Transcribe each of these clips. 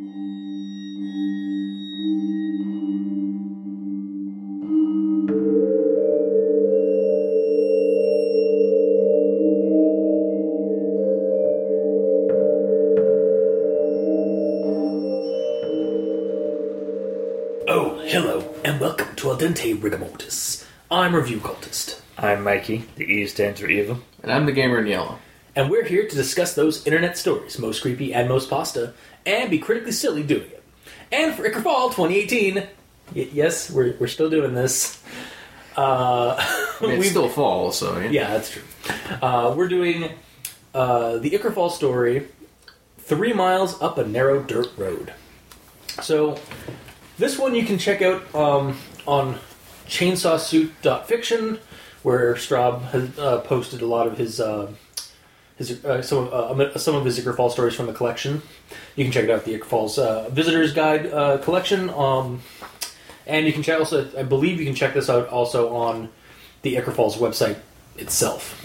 Oh, hello, and welcome to Al Dente Rigamortis. I'm Review Cultist, I'm Mikey. The E stands for evil. And I'm the gamer in yellow. And we're here to discuss those internet stories, most creepy and most pasta, and be critically silly doing it. And for Ichor Fall 2018, y- yes, we're, we're still doing this. Uh, I mean, it's still fall, so yeah. Yeah, that's true. Uh, we're doing uh, the Ichor Fall story, three miles up a narrow dirt road. So, this one you can check out um, on chainsawsuit.fiction, where Straub has uh, posted a lot of his uh, his uh, some of, uh, some of his Ichor Falls stories from the collection. You can check it out the Ichor Falls uh, Visitors Guide uh, collection. Um, and you can check also, I believe you can check this out also on the Ichor Falls website itself.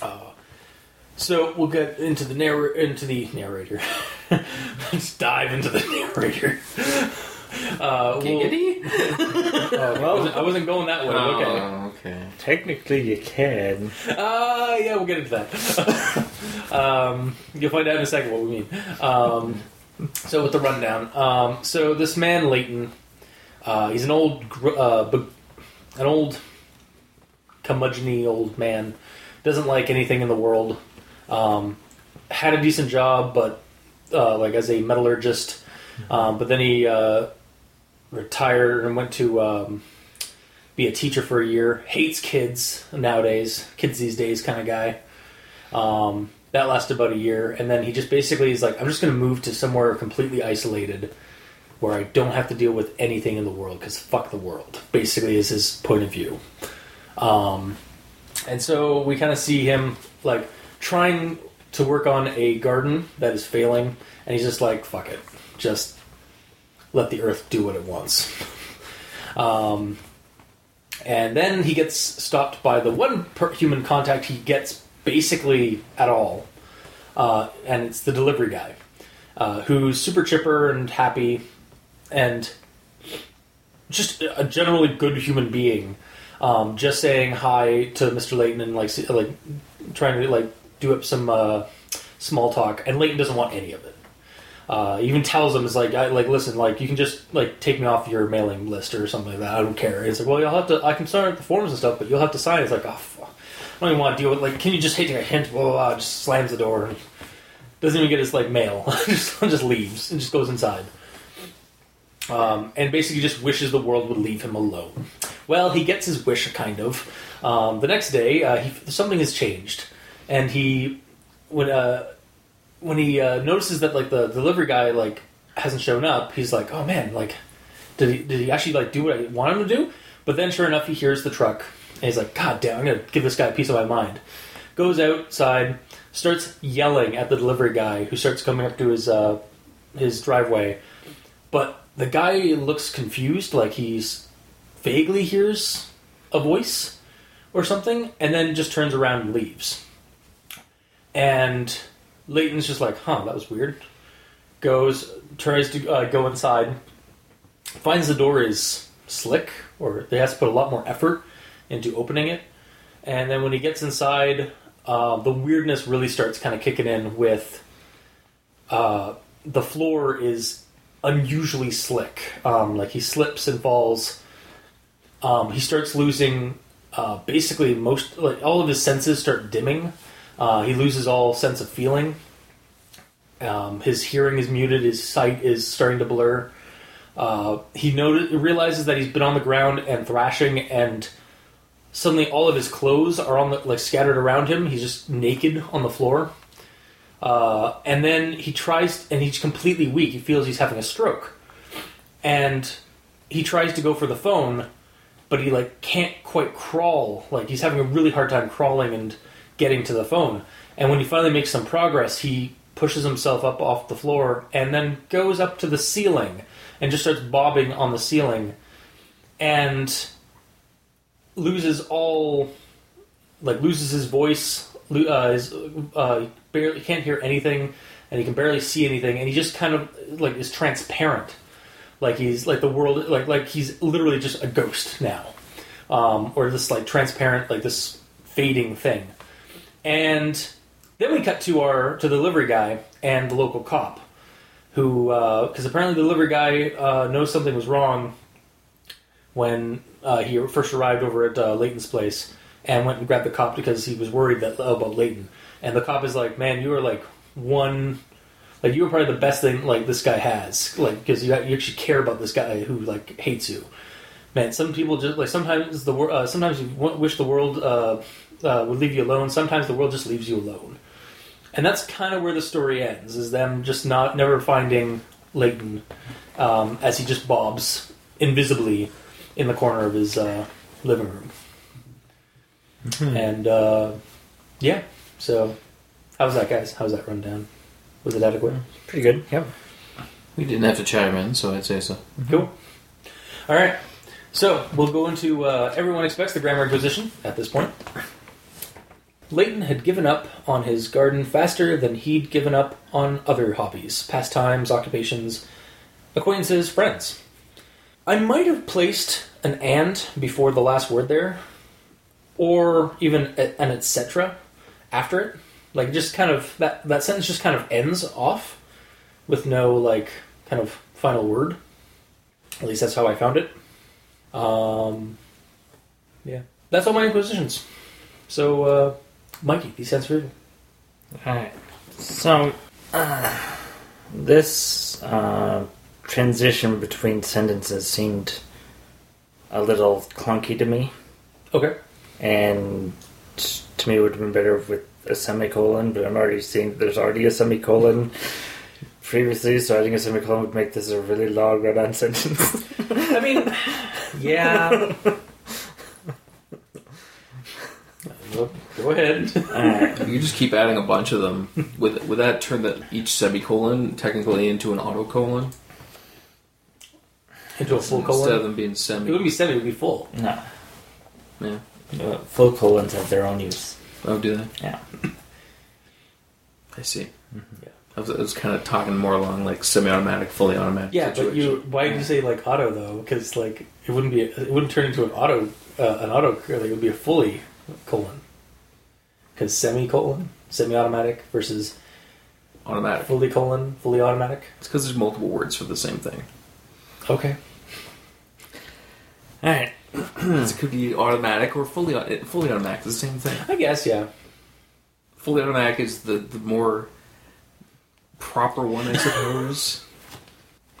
Uh, so we'll get into the narr- into the narrator. Let's dive into the narrator. Uh, we'll- Giggity? oh, well, I, wasn't, I wasn't going that way. okay. Oh, okay. Technically, you can. Uh, yeah, we'll get into that. um, you'll find out in a second what we mean. Um, so, with the rundown, um, so this man Leighton, uh, he's an old, gr- uh, bu- an old, curmudgeony old man. Doesn't like anything in the world. Um, had a decent job, but uh, like as a metallurgist. Um, but then he uh, retired and went to um, be a teacher for a year. Hates kids nowadays, kids these days kind of guy. Um, that lasted about a year, and then he just basically is like, I'm just going to move to somewhere completely isolated where I don't have to deal with anything in the world because fuck the world. Basically, is his point of view. Um, and so we kind of see him like trying to work on a garden that is failing, and he's just like, fuck it, just let the earth do what it wants. Um, and then he gets stopped by the one human contact he gets basically at all, uh, and it's the delivery guy, uh, who's super chipper and happy, and just a generally good human being. Um, just saying hi to Mr. Leighton and like like trying to like do up some uh, small talk, and Leighton doesn't want any of it. Uh, even tells him, "Is like, I, like, listen, like, you can just like take me off your mailing list or something like that. I don't care." It's like, "Well, you'll have to. I can start the forms and stuff, but you'll have to sign." It's like, "Oh, fuck. I don't even want to deal with. Like, can you just take a hint?" Blah blah. blah. Just slams the door. And doesn't even get his like mail. just just leaves and just goes inside. Um, and basically just wishes the world would leave him alone. Well, he gets his wish, kind of. Um, the next day, uh, he, something has changed, and he when uh, when he uh, notices that like the delivery guy like hasn't shown up, he's like, "Oh man, like did he did he actually like do what I want him to do?" But then, sure enough, he hears the truck, and he's like, "God damn, I'm gonna give this guy a piece of my mind." Goes outside, starts yelling at the delivery guy, who starts coming up to his uh, his driveway, but the guy looks confused, like he's vaguely hears a voice or something, and then just turns around and leaves. And Leighton's just like, huh, that was weird. Goes, tries to uh, go inside, finds the door is slick, or they has to put a lot more effort into opening it. And then when he gets inside, uh, the weirdness really starts kind of kicking in with uh, the floor is unusually slick. Um, like he slips and falls. Um, he starts losing uh, basically most like all of his senses start dimming. Uh, he loses all sense of feeling. Um, his hearing is muted. His sight is starting to blur. Uh, he notice, realizes that he's been on the ground and thrashing, and suddenly all of his clothes are on the like scattered around him. He's just naked on the floor. Uh, and then he tries, and he's completely weak. He feels he's having a stroke, and he tries to go for the phone, but he like can't quite crawl. Like he's having a really hard time crawling and getting to the phone. And when he finally makes some progress, he pushes himself up off the floor and then goes up to the ceiling and just starts bobbing on the ceiling and loses all like loses his voice uh, his, uh, barely can't hear anything and he can barely see anything, and he just kind of like is transparent, like he's like the world, like like he's literally just a ghost now, um, or this like transparent, like this fading thing, and then we cut to our to the delivery guy and the local cop, who because apparently the delivery guy uh, knows something was wrong when uh, he first arrived over at uh, Leighton's place and went and grabbed the cop because he was worried that about Leighton. And the cop is like, "Man, you are like one, like you are probably the best thing like this guy has, like because you you actually care about this guy who like hates you." Man, some people just like sometimes the wor- uh, sometimes you wish the world uh, would leave you alone. Sometimes the world just leaves you alone, and that's kind of where the story ends. Is them just not never finding Leighton um, as he just bobs invisibly in the corner of his uh, living room. And uh, yeah, so how was that, guys? How was that rundown? Was it adequate? Pretty good. Yep. We didn't have to chime in, so I'd say so. Cool. All right. So we'll go into uh, everyone expects the grammar inquisition at this point. Leighton had given up on his garden faster than he'd given up on other hobbies, pastimes, occupations, acquaintances, friends. I might have placed an and before the last word there, or even an etc. after it. Like just kind of that that sentence just kind of ends off with no like kind of final word. At least that's how I found it. Um, yeah, that's all my inquisitions. So, uh, Mikey, for you. Alright. So, uh, this uh, transition between sentences seemed a little clunky to me, Okay. and to me it would have been better with a semicolon, but I'm already seeing that there's already a semicolon previously, so adding a semicolon would make this a really long run on sentence. I mean, yeah. Well, Go ahead. Alright. You just keep adding a bunch of them. Would, would that turn the, each semicolon technically into an autocolon? Into a full colon? Instead of colon. them being semi It semi. would be semi. It would be full. No. Yeah. Uh, Full colons have their own use. Oh, do they? Yeah. I see. Yeah. I was, I was kind of talking more along like semi-automatic, fully automatic. Yeah, but situation. you. Why did you say like auto though? Because like it wouldn't be. It wouldn't turn into an auto. Uh, an auto. Like, it would be a fully colon. Because semicolon, semi-automatic versus automatic. fully colon, fully automatic. It's because there's multiple words for the same thing. Okay. Alright. it could be automatic or fully uh, au- fully automatic. It's the same thing. I guess yeah. Fully automatic is the, the more proper one, I suppose.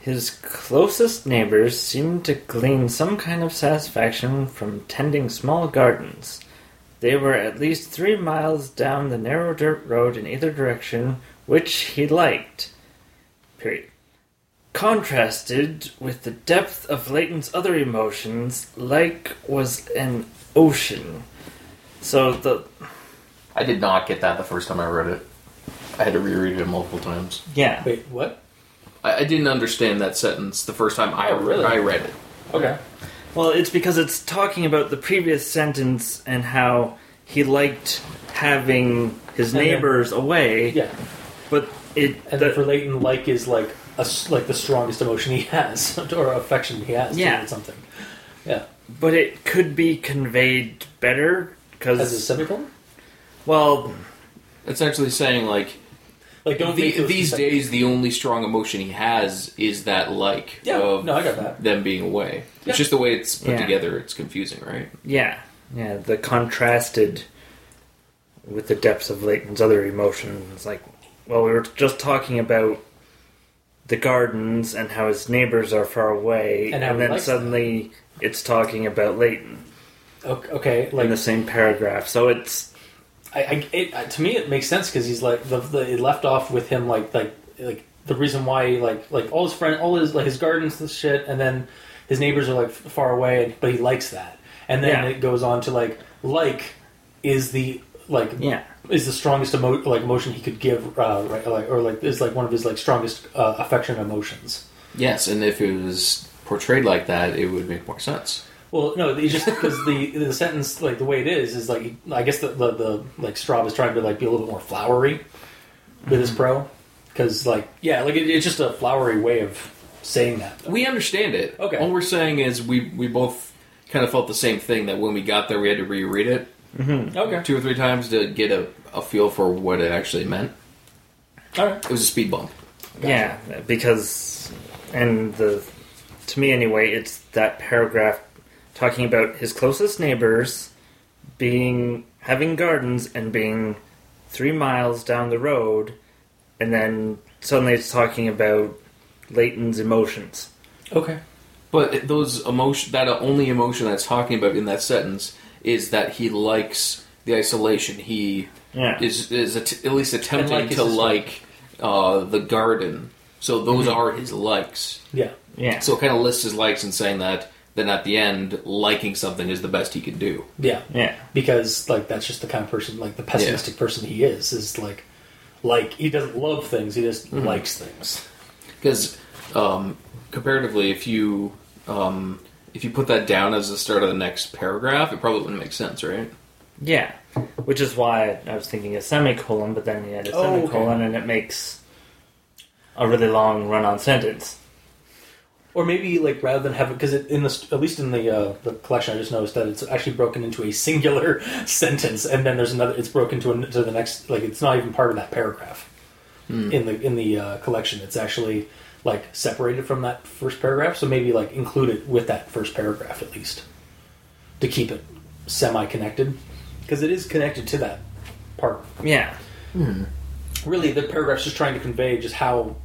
His closest neighbors seemed to glean some kind of satisfaction from tending small gardens. They were at least three miles down the narrow dirt road in either direction, which he liked. Period. Contrasted with the depth of Leighton's other emotions, like was an ocean. So the I did not get that the first time I read it. I had to reread it multiple times. yeah, Wait, what? I, I didn't understand that sentence the first time I, Oh, really? I read it. Okay. Well, it's because it's talking about the previous sentence and how he liked having his And then- neighbors away, Yeah. but it And the- then for Leighton, like is like a s like the strongest emotion he has or affection he has Yeah. towards something. Yeah. but it could be conveyed better because. As a because semicolon. well, It's actually saying like Like don't the- make those these days the only strong emotion he has is that like Yeah, of no, I got that. them being away. Yeah. It's just the way it's put Yeah. together. It's confusing, right? yeah, yeah, the contrasted with the depths of Leighton's other emotions. Like, well, we were just talking about the gardens and how his neighbors are far away, And and, then likes suddenly it's talking about Leighton Okay, okay, in like the same paragraph. So it's I, I it, uh, to me it makes sense because he's like the, the it left off with him like like like the reason why like like all his friend all his like his gardens and shit and then his neighbors are like far away but he likes that and then Yeah. it goes on to like like is the like yeah. is the strongest emo- like emotion he could give uh, right like or like is like one of his like strongest uh, affection emotions. Yes, and if it was portrayed like that, it would make more sense. Well, no, it's just because the the sentence like the way it is is like I guess the the, the like Straub is trying to like be a little bit more flowery with his mm-hmm. pro because like yeah, like it, it's just a flowery way of saying that. though. We understand it. Okay. All we're saying is we we both kind of felt the same thing that when we got there we had to reread it mm-hmm. okay, two or three times to get a, a feel for what it actually meant. all right. It was a speed bump. Yeah, because and the to me anyway, it's that paragraph talking about his closest neighbors being having gardens and being three miles down the road, and then suddenly it's talking about Leighton's emotions. Okay. But those emotion that only emotion that's talking about in that sentence is that he likes the isolation. He Yeah, is is at, at least attempting like to like uh, the garden. So those Mm-hmm. are his likes. Yeah. yeah. So it kind of lists his likes and saying that then at the end, liking something is the best he can do. Yeah. yeah, Because like that's just the kind of person, like the pessimistic person he is. Is like, like he doesn't love things. He just Mm-hmm. likes things. Because um, comparatively, if you um, if you put that down as the start of the next paragraph, it probably wouldn't make sense, right? yeah. Which is why I was thinking a semicolon, but then you had a Oh, okay. semicolon, and it makes a really long run-on sentence. Or maybe like rather than have it because it, in the at least in the uh, the collection, I just noticed that it's actually broken into a singular sentence, and then there's another. It's broken to, an, to the next. Like it's not even part of that paragraph in the in the uh, collection. It's actually like separated from that first paragraph. So maybe like include it with that first paragraph at least to keep it semi connected because it is connected to that part. Yeah, Really, the paragraph's just trying to convey just how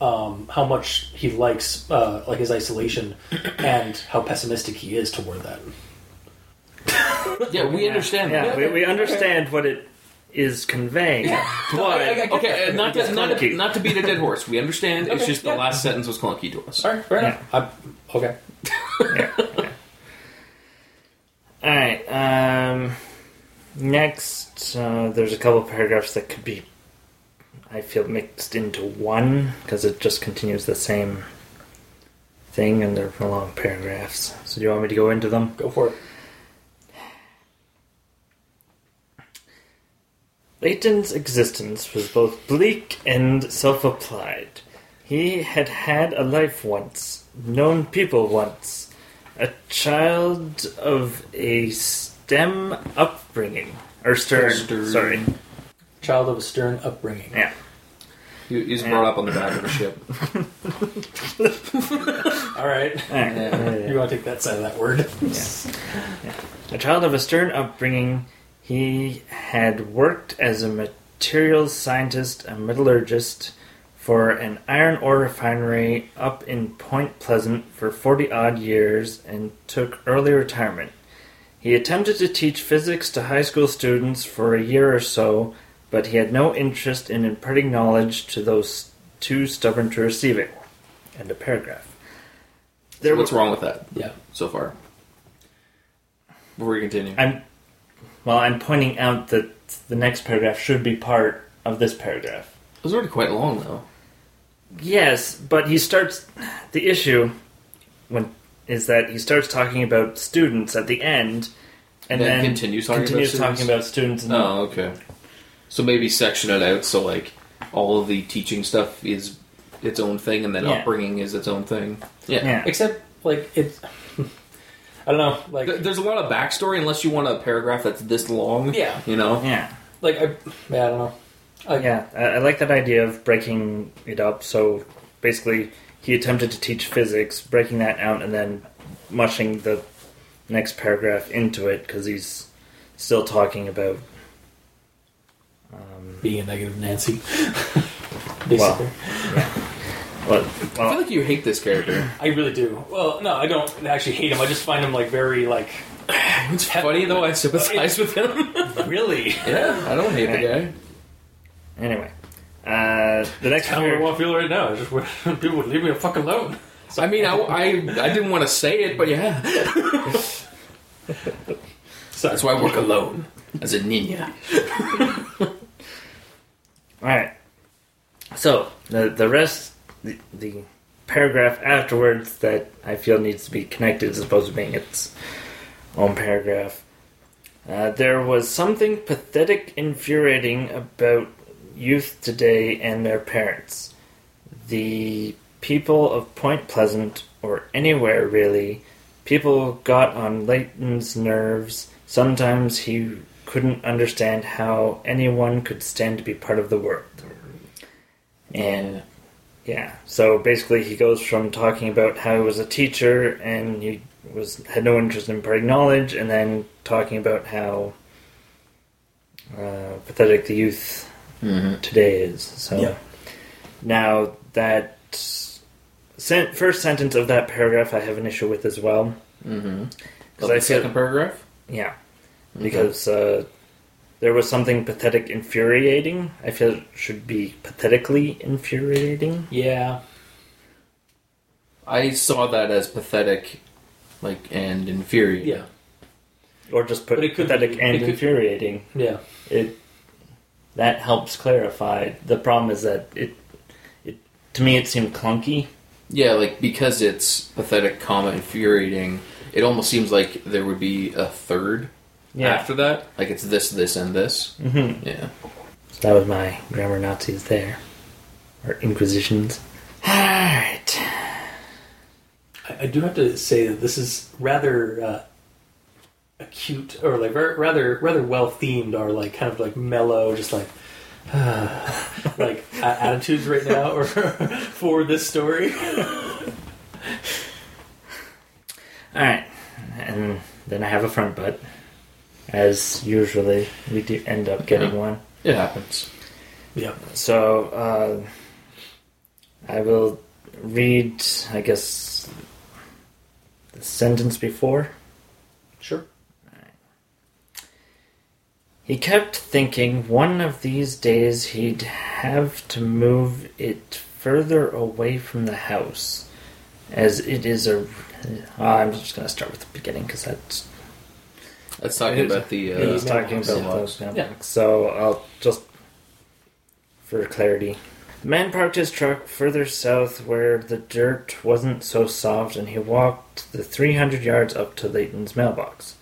um, how much he likes uh, like his isolation and how pessimistic he is toward that. Yeah, we understand Yeah, that. we, we understand what it is conveying. I- I get Okay, uh, not to, It's not, to, clunky. not to beat a dead horse. We understand. it's Okay, just the yeah. last sentence was clunky to us. All right, fair enough. I, okay. all right. Um, next, uh, there's a couple paragraphs that could be, I feel, mixed into one because it just continues the same thing, and they're long paragraphs. So, do you want me to go into them? Go for it. Leighton's existence was both bleak and self applied. He had had a life once, known people once, a child of a STEM upbringing. Or sorry. Child of a stern upbringing. Yeah. He, he's brought up on the back of a ship. All right. Alright. You want to take that side of that word? A child of a stern upbringing, he had worked as a materials scientist and metallurgist for an iron ore refinery up in Point Pleasant for 40 odd years and took early retirement. He attempted to teach physics to high school students for a year or so, but he had no interest in imparting knowledge to those too stubborn to receive it. End of paragraph. There, What's wrong with that Yeah. so far? Before we continue. I'm well. I'm pointing out that the next paragraph should be part of this paragraph. It was already quite long, though. Yes, but he starts the issue when is that he starts talking about students at the end, and Then then, continues talking about continues students? talking about students. And Oh, okay. So maybe section it out so, like, all of the teaching stuff is its own thing, and then Yeah. upbringing is its own thing. Yeah. yeah, Except, like, it's. I don't know. Like, Th- There's a lot of backstory, unless you want a paragraph that's this long. Yeah. You know? yeah, like I, yeah, I don't know. Like, yeah. I, I like that idea of breaking it up. So basically, he attempted to teach physics, breaking that out, and then mushing the next paragraph into it because he's still talking about. Um, Being a negative Nancy. Basically. well, I feel like you hate this character. I really do. Well, no, I don't actually hate him. I just find him, like, very, like. It's funny, though. I sympathize with him. Really? yeah, I don't hate the guy. anyway, uh, the next Kind of paragraph. what I feel right now. Just wish people would leave me the fuck alone. I mean, I, I, I didn't want to say it, but yeah. so That's why I work alone as a ninja. All right. So the the rest, the, the paragraph afterwards that I feel needs to be connected is supposed to being its own paragraph. Uh, there was something pathetic, infuriating about youth today and their parents. The people of Point Pleasant, or anywhere really, people got on Leighton's nerves. Sometimes he couldn't understand how anyone could stand to be part of the world. And yeah, so basically he goes from talking about how he was a teacher and he was had no interest in imparting knowledge, and then talking about how uh, pathetic the youth Mm-hmm. today is. So Yeah. now that sen- first sentence of that paragraph, I have an issue with as well. Mm-hmm. Because the I feel second paragraph. yeah, because uh, there was something pathetic, infuriating. I feel it should be pathetically infuriating. Yeah. I saw that as pathetic, like and infuriating. Yeah. Or just put it could pathetic be- and it could- infuriating. Yeah. It that helps clarify. The problem is that it it to me it seemed clunky. Yeah, like because it's pathetic, comma infuriating. It almost seems like there would be a third Yeah, after that. Like it's this, this, and this. hmm Yeah. So that was my grammar Nazis there, or Inquisitions. All right. I, I do have to say that this is rather uh, acute, or like ver- rather rather well themed, or like kind of like mellow, just like like a- attitudes right now, or for this story. All right, and then I have a front butt, as usually we do end up getting Yeah. one. It happens. Yeah. So uh, I will read, I guess, the sentence before. Sure. He kept thinking one of these days he'd have to move it further away from the house, as it is a. Uh, I'm just going to start with the beginning because that's That's talking about the. Uh, he's talking about mailbox. those Yeah. mailbox. So I'll just for clarity. The man parked his truck further south where the dirt wasn't so soft, and he walked the 300 yards up to Leighton's mailbox.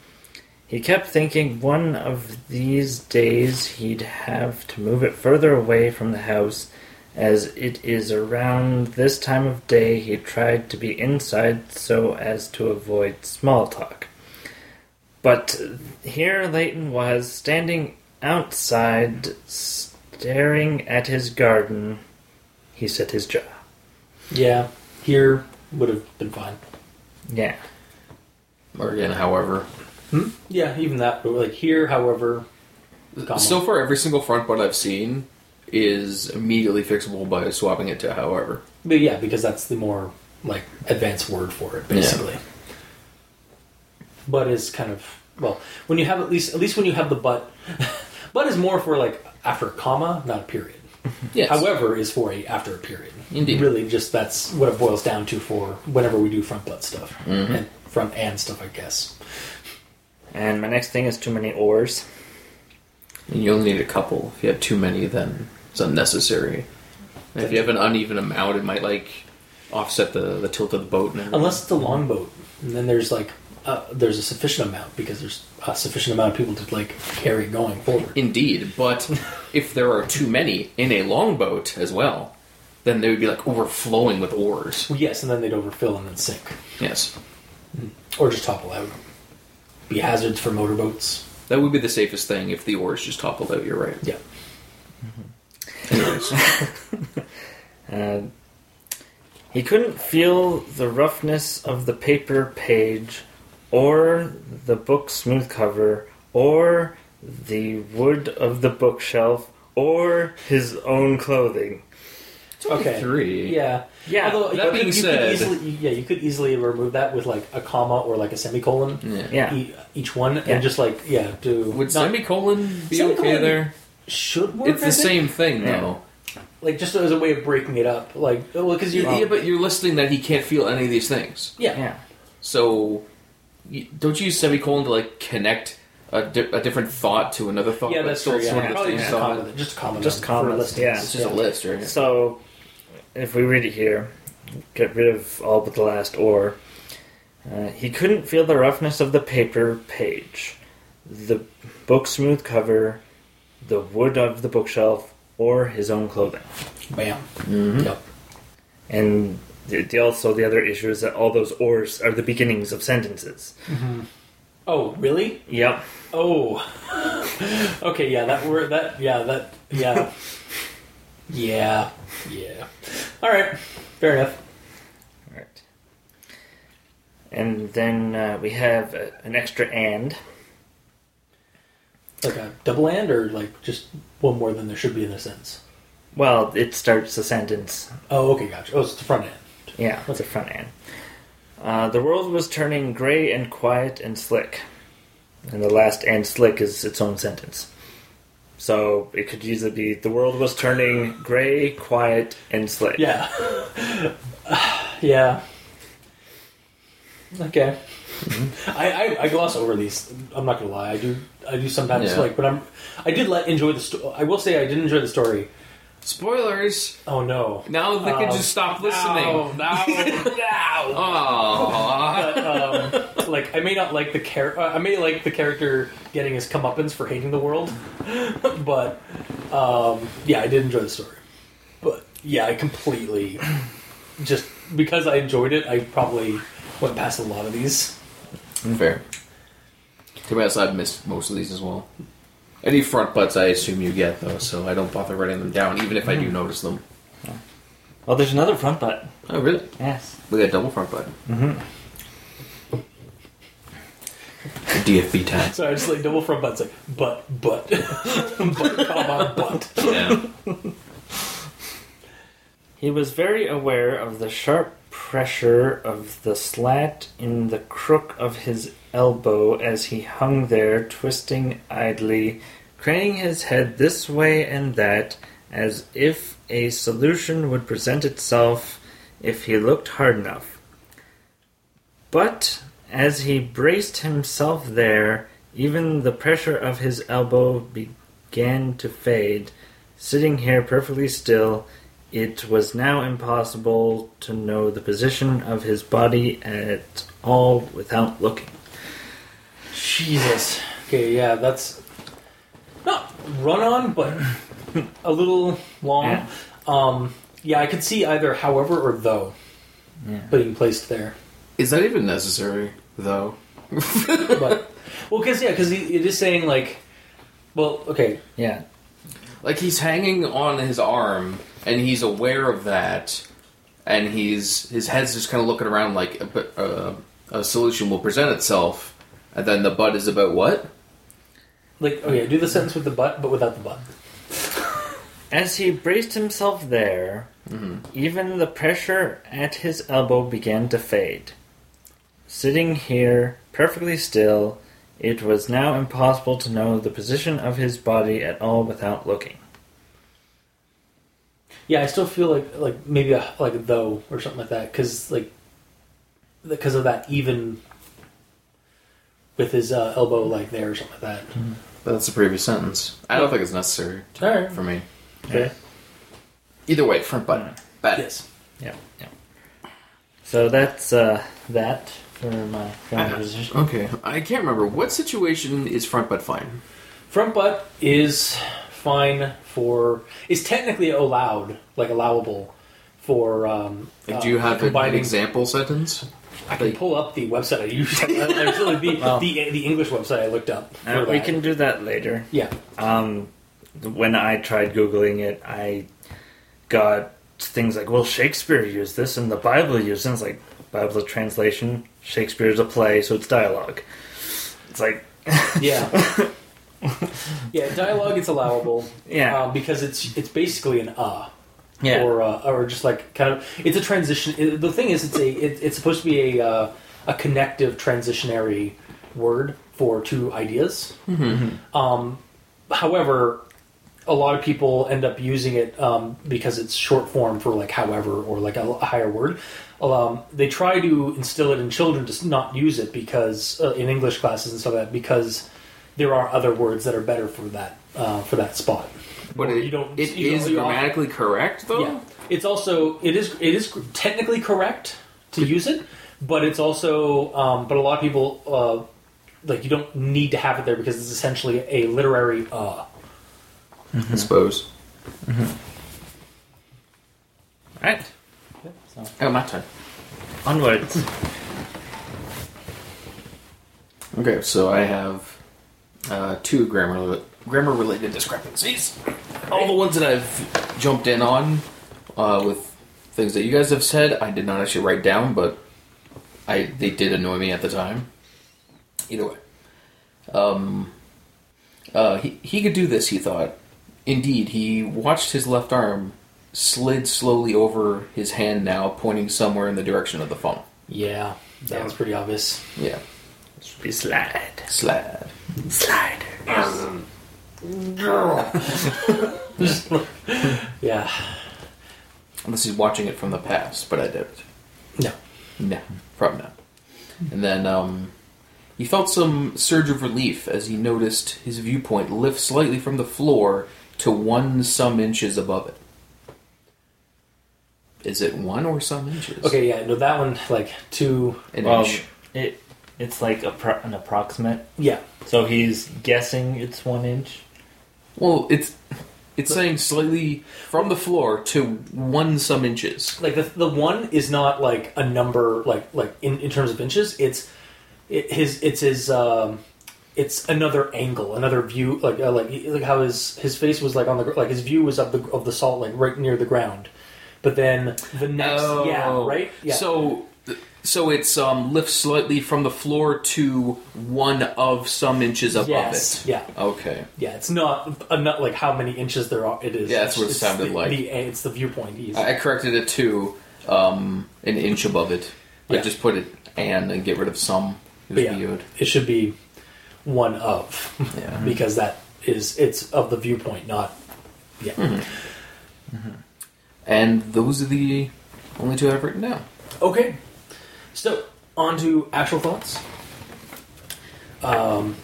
He kept thinking one of these days he'd have to move it further away from the house, as it is around this time of day he tried to be inside so as to avoid small talk. But here Leighton was, standing outside, staring at his garden. He set his jaw. Yeah. Here would have been fine. Yeah. Or again, however. Hmm? Yeah, even that. But like here, however, comma. So far, every single front butt I've seen is immediately fixable by swapping it to however. But yeah, because that's the more like advanced word for it, basically. But is kind of well when you have at least at least when you have the but. but is more for like after a comma, not a period. Yes. However, is for a after a period. Indeed. Really, just that's what it boils down to for whenever we do front butt stuff Mm-hmm. and front and stuff. I guess. And my next thing is too many oars. And you only need a couple. If you have too many, then it's unnecessary. And if you have an uneven amount, it might like offset the, the tilt of the boat. And everything. Unless it's a longboat, and then there's like uh, there's a sufficient amount because there's a sufficient amount of people to like carry going forward. Indeed, but if there are too many in a longboat as well, then they would be like overflowing with oars. Well, yes, and then they'd overfill and then sink, Yes, or just topple out. Be hazards for motorboats. that would be the safest thing if the oars just toppled out. You're right. Yeah. Anyways, Uh, he couldn't feel the roughness of the paper page, or the book smooth cover, or the wood of the bookshelf, or his own clothing. Okay. three. Yeah. Yeah, Although that you being could, you said- could easily, yeah, you could easily remove that with like a comma or like a semicolon. Yeah. Yeah. E- each one, Yeah. and just like yeah, do Would not- semicolon be Semicolon- okay there? should work. It's I the think. same thing Yeah. though. like just as a way of breaking it up. Like well, because you yeah, but you're listing that he can't feel any of these things. yeah. Yeah. So, you, don't you use semicolon to like connect a, di- a different thought to another thought? Yeah, that's still true. Yeah. sort of the Probably just a thought? comma. Just a comma. Just for commas, listings. yeah. It's just a list, right? So, if we read it here, get rid of all but the last or. Uh, he couldn't feel the roughness of the paper page, the book smooth cover, the wood of the bookshelf, or his own clothing. Bam. Mhm. Yep. And the, the, also the other issue is that all those ors are the beginnings of sentences. Oh, really? Yep. Oh. okay, yeah, that word that yeah, that yeah. yeah. Yeah. All right. Fair enough. Right. And then uh, we have uh, an extra and. Like a double and or like just one more than there should be in a sentence. Well, it starts a sentence. Oh, okay, gotcha. Oh, it's the front end. Yeah, it's a front end. Uh, the world was turning gray and quiet and slick. And the last and slick is its own sentence. So it could easily be the world was turning gray, quiet, and slick. Yeah. yeah. Okay. I, I I gloss over these. I'm not gonna lie. I do I do sometimes Yeah. like, but I'm I did let enjoy the story. I will say I did enjoy the story. Spoilers. Oh no. Now they can Um, just stop listening. No, no, no. Aww. But, um, like I may not like the character. uh, I may like the character getting his comeuppance for hating the world, but um, yeah, I did enjoy the story. But yeah, I completely just because I enjoyed it, I probably went past a lot of these. Fair. Too bad I've missed most of these as well. Any front butts I assume you get though, so I don't bother writing them down, even if I do notice them. Well, there's another front butt. Oh really? Yes. We got double front butt. Mm-hmm. DFB tag. Sorry, I just like double front butts, like butt, butt, but comma but. Yeah. He was very aware of the sharp pressure of the slat in the crook of his elbow as he hung there, twisting idly, craning his head this way and that, as if a solution would present itself if he looked hard enough. But as he braced himself there, even the pressure of his elbow began to fade. Sitting here perfectly still, it was now impossible to know the position of his body at all without looking. Jesus. Okay, yeah, that's not run on, but a little long. Yeah. Um, yeah, I could see either however or though Yeah. being placed there. Is that even necessary though? But well, because yeah, because it is saying like, well, okay, Yeah. Like he's hanging on his arm, and he's aware of that, and he's his head's just kind of looking around like a, a, a solution will present itself, and then the butt is about what? like okay, do the sentence with the butt, but without the butt. As he braced himself there, mm-hmm. even the pressure at his elbow began to fade. Sitting here, perfectly still, it was now impossible to know the position of his body at all without looking. Yeah, I still feel like like maybe a, like a though or something like that because like because of that even with his uh, elbow like there or something like that. That's the previous sentence. I don't think it's necessary All right. for me. Okay. Either way, front butt. Bad. Yes. Yeah, yeah. So that's uh, that for my family Uh, position. Okay, I can't remember what situation is front butt fine. Front butt is fine for is technically allowed, like allowable for. Um, Like, uh, do you have an, an combining? example sentence? I can pull up the website I used. The, the the English website I looked up. Uh, we can do that later. Yeah. Um, when I tried googling it, I got things like, "Well, Shakespeare used this, and the Bible used it." It's like Bible translation. Shakespeare's a play, so it's dialogue. It's like, Yeah. yeah. Dialogue is allowable. Yeah. Um, because it's it's basically an uh. Yeah, or uh, or just like kind of it's a transition. it- the thing is, it's a it, it's supposed to be a uh, a connective transitionary word for two ideas. Um, however, a lot of people end up using it um, because it's short form for like however or like a, a higher word. Um, they try to instill it in children to not use it because uh, in English classes and stuff like that because there are other words that are better for that uh, for that spot. But Or it, you don't- it you is don't- you don't- grammatically correct though. yeah, it's also it is it is technically correct to use it, but it's also um, but a lot of people uh, like you don't need to have it there because it's essentially a literary uh. I suppose. Right. So Oh, my turn. onwards. Okay, so I have uh, two grammar grammar related discrepancies. All the ones that I've jumped in on uh, with things that you guys have said, I did not actually write down, but I they did annoy me at the time. Either way, um, uh, he he could do this. He thought. Indeed, he watched his left arm slid slowly over his hand now, pointing somewhere in the direction of the funnel. Yeah, that was pretty obvious. Yeah, Should be slide. slide. Slide. Yeah. Unless he's watching it from the past, but I doubt it. No. No, probably not. And then um, he felt some surge of relief as he noticed his viewpoint lift slightly from the floor to one some inches above it. Is it one or some inches? Okay, yeah, no, that one, like, two. An Well, inch. it it's like a pro- an approximate. Yeah. So he's guessing it's one inch. Well, it's it's saying slightly from the floor to one some inches. Like, the, the one is not, like, a number, like, like in, in terms of inches. It's it, his, it's his, um, it's another angle, another view, like, uh, like, like how his, his face was, like, on the, like, his view was of the, of the salt, like, right near the ground. But then the next, yeah, right? Yeah. So so it's um lifts slightly from the floor to one of some inches above yes. it. Yeah. Okay. Yeah, it's not uh, not like how many inches there are. It is. Yeah, that's what it It's sounded the, like. The, it's the viewpoint. He's, I corrected it to um an inch above it. I just put it and and get rid of some. It yeah. weird. it should be one of Yeah. because that is it's of the viewpoint, not yeah. Mm-hmm. And those are the only two I've written down. Okay, so on to actual thoughts. Um,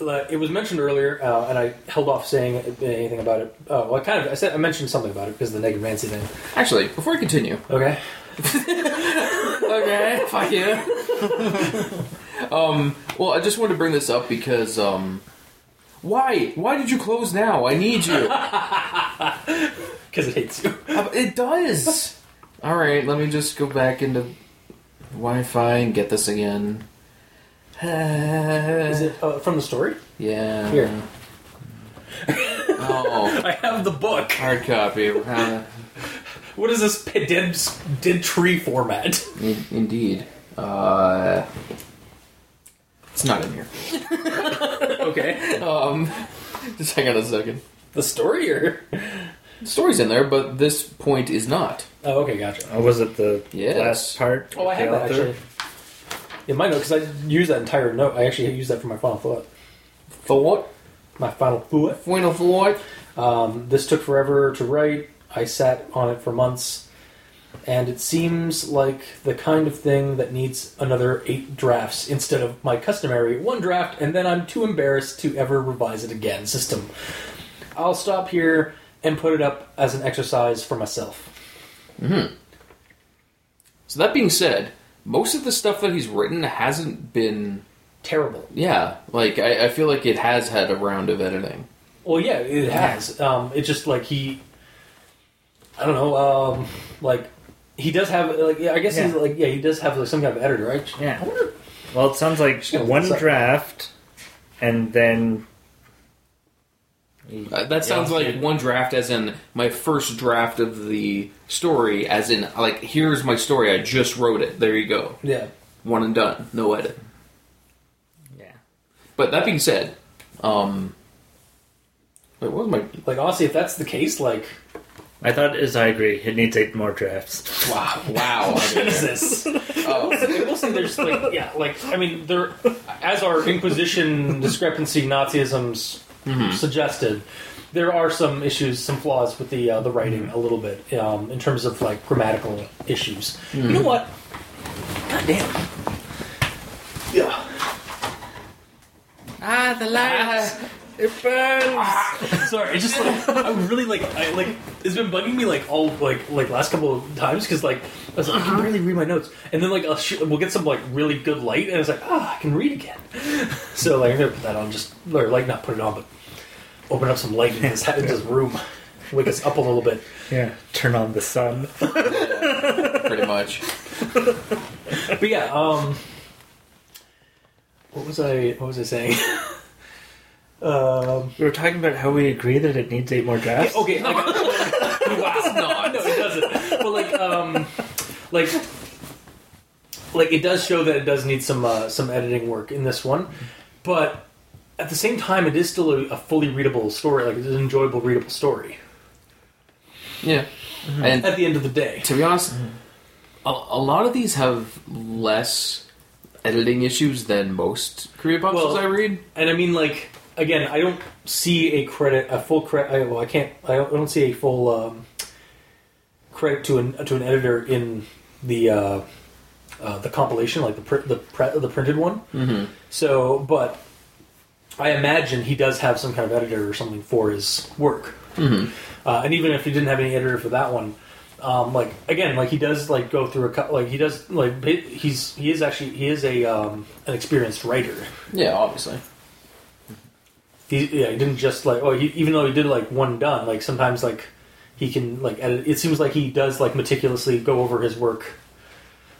it was mentioned earlier, uh, and I held off saying anything about it. Uh, well, I kind of I said I mentioned something about it because of the negative Nancy thing. Actually, before I continue, Okay, okay, fuck you. um, well, I just wanted to bring this up because, um, why? Why did you close now? I need you. because it hates you. Uh, it does. All right, let me just go back into Wi-Fi and get this again. Is it uh, from the story? Yeah. Here. Oh, I have the book. hard copy. Uh, What is this p- dead dead tree format? in- indeed. Uh, it's not in here. okay, Um, just hang on a second. the story or The story's in there, but this point is not. Oh, okay, gotcha. Oh, was it the Yes. last part? Oh, I with have the that author? actually. In my note, because I used that entire note. I actually used that for my final thought. Thought? My final thought. Final thought? Um, this took forever to write. I sat on it for months, and it seems like the kind of thing that needs another eight drafts instead of my customary one draft, and then I'm too embarrassed to ever revise it again system. I'll stop here and put it up as an exercise for myself. So that being said, most of the stuff that he's written hasn't been. Terrible. Yeah, like I, I feel like it has had a round of editing. Well, yeah, it has. Um, it's just like he, I don't know, um, like he does have like yeah, I guess he's Yeah. like yeah, he does have like some kind of editor, right? Yeah. I wonder. Well, it sounds like Just gonna one look this up. draft, and then. Uh, that sounds Yeah. like one draft, as in my first draft of the story, as in like here's my story. I just wrote it. There you go, Yeah. one and done, no edit. Yeah. But that being said, um, wait, what was my? Like honestly, if that's the case, like I thought, as I agree, it needs eight more drafts. Wow, wow. Jesus. Oh. I will say there's like yeah, like I mean there as our Inquisition discrepancy Nazisms suggested, there are some issues, some flaws with the uh, the writing a little bit um, in terms of like grammatical issues. You know what? God damn. Yeah. Ah, the light! It burns! Sorry, it's just like I'm really like I like it's been bugging me like all like like last couple of times because like I was like I can barely read my notes and then like I'll sh- we'll get some like really good light and it's like ah I can read again. So like I'm gonna put that on just or like not put it on but open up some light in this, in this room. wake us up a little bit. Yeah. Turn on the sun. Pretty much. But yeah, um, what was I? What was I saying? Um, We were talking about how we agree that it needs eight more drafts. okay, like, It's not. no, it doesn't. But like, um, like, like it does show that it does need some uh, some editing work in this one, but at the same time, it is still a, a fully readable story. Like it's an enjoyable, readable story. Yeah. And At the end of the day, to be honest, a, a lot of these have less editing issues than most Korea boxes Well- I read. and I mean, like again, I don't see a credit, a full credit. I, well, I can't. I don't, I don't see a full um, credit to an to an editor in the uh, uh, the compilation, like the print, the pre, the printed one. Mm-hmm. So, but I imagine he does have some kind of editor or something for his work. Mm-hmm. Uh, and even if he didn't have any editor for that one, um, like again, like he does like go through a cou- like he does like he's he is actually he is a um, an experienced writer. Yeah, obviously. He yeah he didn't just like oh he, even though he did like one done like sometimes like he can like edit. It seems like he does like meticulously go over his work,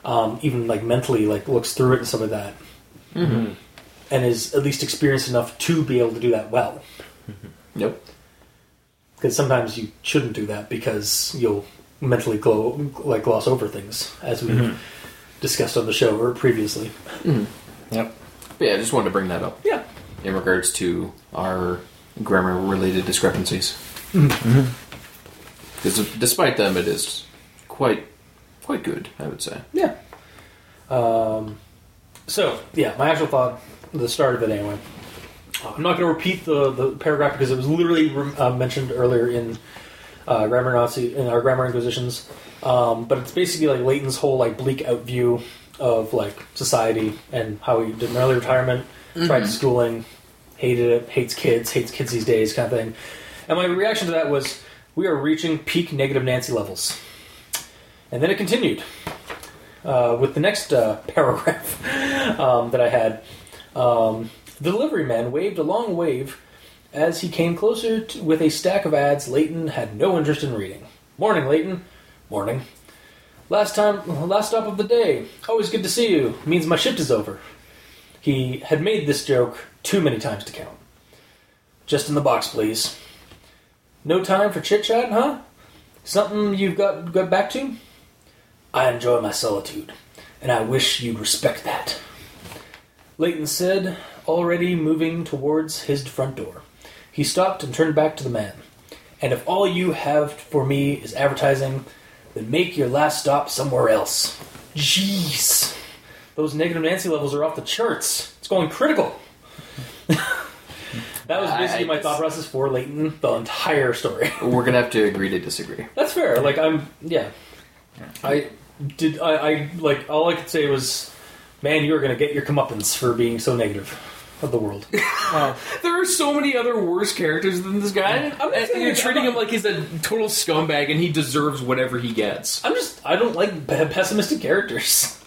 um, even like mentally like looks through it and stuff like that, Mm-hmm. and is at least experienced enough to be able to do that well. Nope. because sometimes you shouldn't do that because you'll mentally glow, like gloss over things as we Mhm. discussed on the show or previously. Yep. But yeah, I just wanted to bring that up Yeah, in regards to our grammar-related discrepancies. Because despite them, it is quite quite good. I would say. yeah. Um, so yeah, my actual thought, the start of it anyway. Uh, I'm not going to repeat the, the paragraph because it was literally uh, mentioned earlier in uh, grammar Nazi in our grammar inquisitions. Um, but it's basically like Leighton's whole like bleak out view of like society and how he did an early retirement, tried schooling, hated it, hates kids, hates kids these days, kind of thing. And my reaction to that was, we are reaching peak negative Nancy levels. And then it continued uh, with the next uh, paragraph um, that I had. Um, the delivery man waved a long wave as he came closer to, with a stack of ads Leighton had no interest in reading. Morning, Leighton. Morning. Last time, last stop of the day. Always good to see you. Means my shift is over. He had made this joke too many times to count. Just in the box, please. No time for chit chat, huh? Something you've got got back to? I enjoy my solitude, and I wish you'd respect that. Leighton said, already moving towards his front door. He stopped and turned back to the man. And if all you have for me is advertising, then make your last stop somewhere else. Jeez. Those negative Nancy levels are off the charts. It's going critical. that was basically my thought process for Leighton the entire story. We're gonna have to agree to disagree. That's fair. Like I'm, yeah. I did. I, I like all I could say was, man, you are going to get your comeuppance for being so negative of the world. Well, There are so many other worse characters than this guy. I'm not and saying- you're treating him like he's a total scumbag and he deserves whatever he gets. I'm just. I don't like pe- pessimistic characters.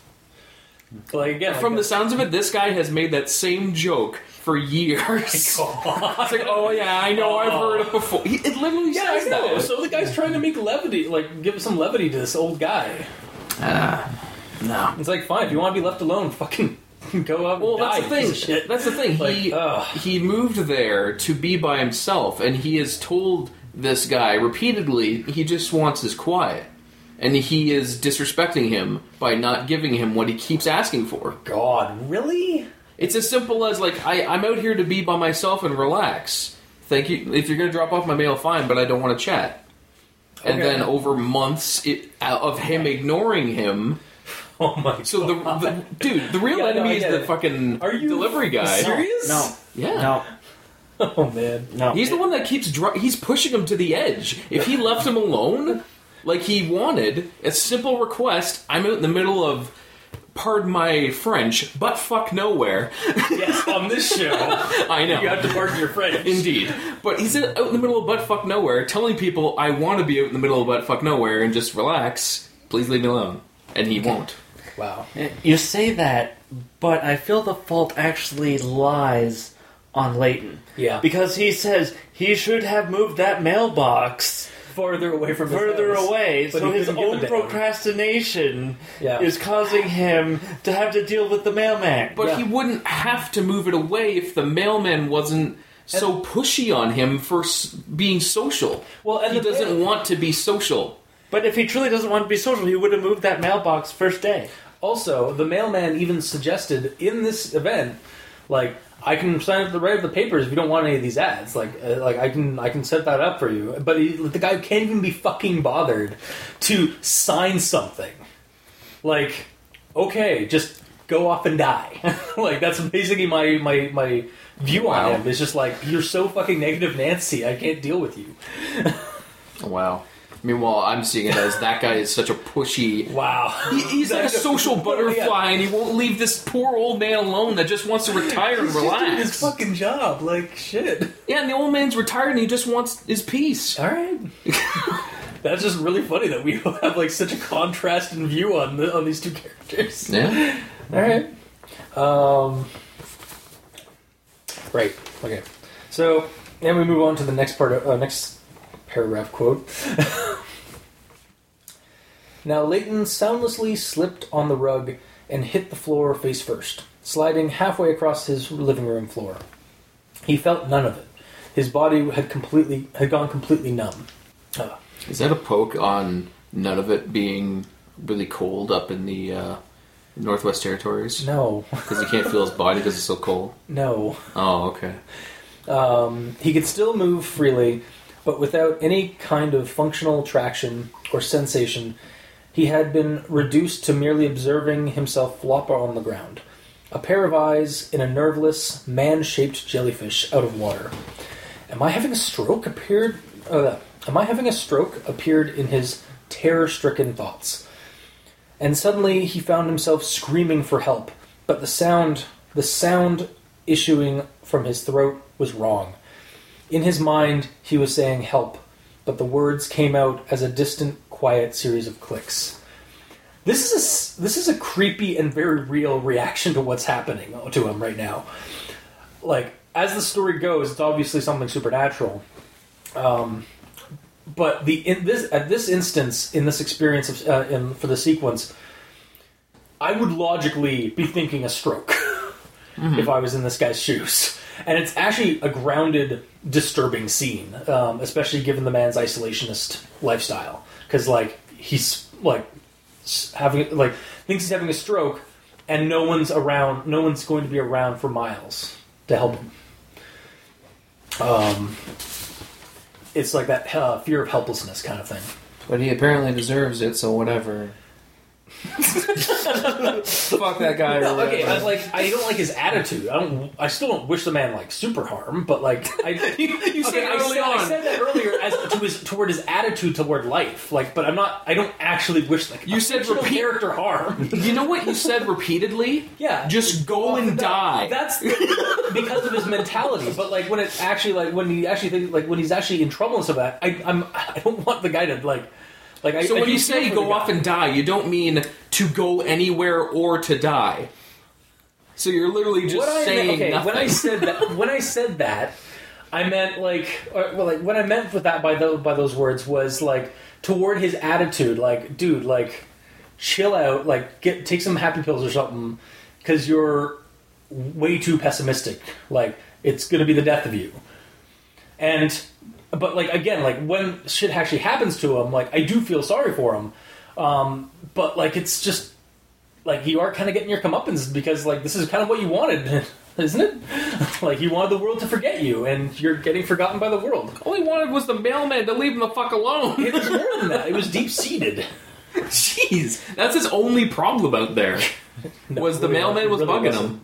Like again, From the sounds of it, this guy has made that same joke for years. it's like, oh yeah, I know, I've heard it before. He, it literally yeah, I know. that. So the guy's trying to make levity, like give some levity to this old guy. Ah, no. It's like, fine, if you want to be left alone, fucking go out. Well, that's the thing. shit. That's the thing. Like, he ugh. he moved there to be by himself, and he has told this guy repeatedly he just wants his quiet, and he is disrespecting him by not giving him what he keeps asking for. God, really? It's as simple as like I, I'm out here to be by myself and relax. Thank you. If you're gonna drop off my mail, fine, but I don't want to chat. And Okay. then over months it, of him ignoring him, Oh my. so the, the dude, the real Yeah, enemy I is the it. fucking Are you delivery guy. serious? no, Yeah. no, Oh man. no. He's the one that keeps dri- he's pushing him to the edge. If he left him alone, like he wanted, a simple request, I'm out in the middle of pardon my French, but fuck nowhere. Yes, on this show, I know. you have to pardon your French. Indeed. But he's out in the middle of butt fuck nowhere, telling people I want to be out in the middle of butt fuck nowhere and just relax. Please leave me alone. And he won't. Wow. You say that, but I feel the fault actually lies on Leighton. Yeah. Because he says he should have moved that mailbox Further away from his further house. away, But so he his couldn't get own the damn- procrastination Yeah. is causing him to have to deal with the mailman. But Yeah. he wouldn't have to move it away if the mailman wasn't so pushy on him for s- being social. Well, and he the doesn't mail- want to be social. But if he truly doesn't want to be social, he would have moved that mailbox first day. Also, the mailman even suggested in this event, like, I can sign up the right of the papers if you don't want any of these ads. Like, uh, like I can I can set that up for you. But he, the guy can't even be fucking bothered to sign something. Like, okay, just go off and die. like that's basically my my my view Wow. on him. It's just like you're so fucking negative, Nancy. I can't deal with you. Wow. Meanwhile, I'm seeing it as that guy is such a pushy. Wow. He- He's like a social butterfly, and he won't leave this poor old man alone that just wants to retire and He's doing his fucking job. Like shit. Yeah, and the old man's retired, and he just wants his peace. All right. That's just really funny that we have like such a contrast in view on the, on these two characters. Yeah. All right. Um. Right. Okay. So then we move on to the next part of uh, next paragraph quote. Now Leighton soundlessly slipped on the rug and hit the floor face first, sliding halfway across his living room floor. He felt none of it. His body had completely had gone completely numb. Uh, Is that a poke on none of it being really cold up in the uh, Northwest Territories? no, Because he can't feel his body because it's so cold. no. Oh, okay. Um, he could still move freely, but without any kind of functional traction or sensation. He had been reduced to merely observing himself flop on the ground. A pair of eyes in a nerveless, man shaped jellyfish out of water. Am I having a stroke? appeared. Uh, am I having a stroke? appeared in his terror stricken thoughts. And suddenly he found himself screaming for help, but the sound, the sound issuing from his throat was wrong. In his mind, he was saying help, but the words came out as a distant, quiet series of clicks. This is a, this is a creepy and very real reaction to what's happening to him right now. Like as the story goes, it's obviously something supernatural. Um, but the in this at this instance in this experience of uh, in, for the sequence, I would logically be thinking a stroke if I was in this guy's shoes. And it's actually a grounded, disturbing scene, um, especially given the man's isolationist lifestyle. Because like he's like having like thinks he's having a stroke, and no one's around. No one's going to be around for miles to help him. Um, it's like that uh, fear of helplessness kind of thing. But he apparently deserves it, so whatever. Fuck that guy. No, okay. I, like I don't like his attitude. I don't. I still don't wish the man like super harm, but like I, you, you said Okay, I early said, I said that earlier as to his toward his attitude toward life. Like, but I'm not. I don't actually wish like You said repeat- character harm. You know what you said repeatedly? Yeah, Just go and die. That's because of his mentality. But like when it's actually like when he actually think, like when he's actually in trouble and stuff like that, I, I'm I don't want the guy to like like. I, So I when you say go off and die, you don't mean to go anywhere or to die. So you're literally just what I saying meant, okay, nothing. when I said that, when I said that, I meant like, or, well, like what I meant with that by those by those words was like toward his attitude, like, dude, like, chill out, like, get take some happy pills or something, because you're way too pessimistic. Like, it's gonna be the death of you. And, but like again, like when shit actually happens to him, like I do feel sorry for him. Um, but like it's just like you are kind of getting your comeuppance because like this is kind of what you wanted, isn't it? like you wanted the world to forget you, and you're getting forgotten by the world. All he wanted was the mailman to leave him the fuck alone. It was more than that. It was deep seated. Jeez, that's his only problem out there. was the mailman was bugging him.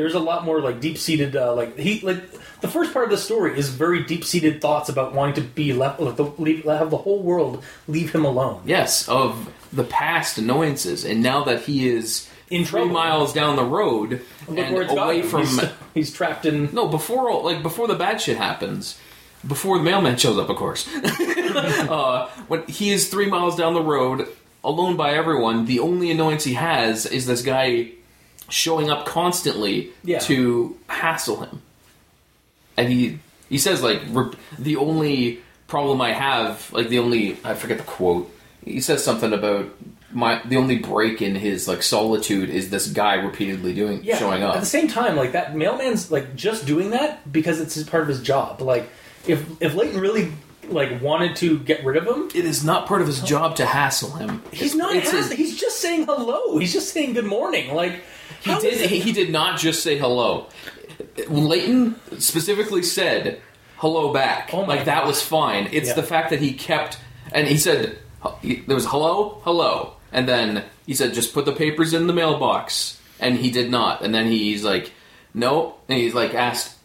There's a lot more like deep seated, uh, like he like the first part of the story is very deep seated thoughts about wanting to be left, like, the, leave, have the whole world leave him alone. Yes, of the past annoyances, and now that he is In three trouble. miles down the road Look and away from he's, he's trapped in. no before all- like before the bad shit happens, before the mailman shows up, of course. uh, when he is three miles down the road, alone by everyone, the only annoyance he has is this guy showing up constantly Yeah. to hassle him. and he he says like the only problem I have, like the only I forget the quote. He says something about my the only break in his like solitude is this guy repeatedly doing yeah. showing up. At the same time, like that mailman's like just doing that because it's his part of his job. Like if if Leighton really like wanted to get rid of him, It is not part of his job to hassle him. he's not. it's hassling. he's just saying hello. He's just saying good morning. Like He did. He, he did not just say hello. Leighton specifically said hello back. Oh my like that God. was fine. It's Yeah. the fact that he kept and he said there was hello, hello, and then he said just put the papers in the mailbox, and he did not. And then he's like, no, and he's like asked.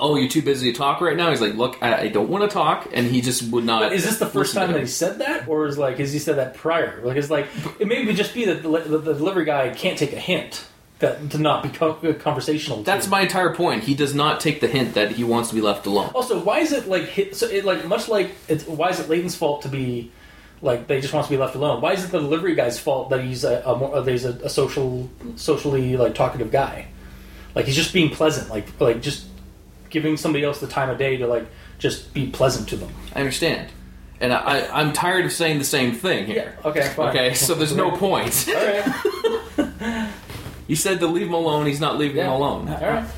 Oh, you're too busy to talk right now. He's like, "Look, I, I don't want to talk," and he just would not. But is this the first time that he said that, or is like has he said that prior? Like it's like it may just be that the, the, the delivery guy can't take a hint that to not be co- conversational. That's to. my entire point. He does not take the hint that he wants to be left alone. Also, why is it like hit, so? It like much like it's why is it Leighton's fault to be like they just wants to be left alone? Why is it the delivery guy's fault that he's a, a more uh, there's a, a social socially like talkative guy? Like he's just being pleasant, like like just giving somebody else the time of day to like just be pleasant to them. I understand. And I, I, I'm tired of saying the same thing here. Okay. Fine. Okay, so there's no point. All right. You said to leave him alone, he's not leaving him alone. All right.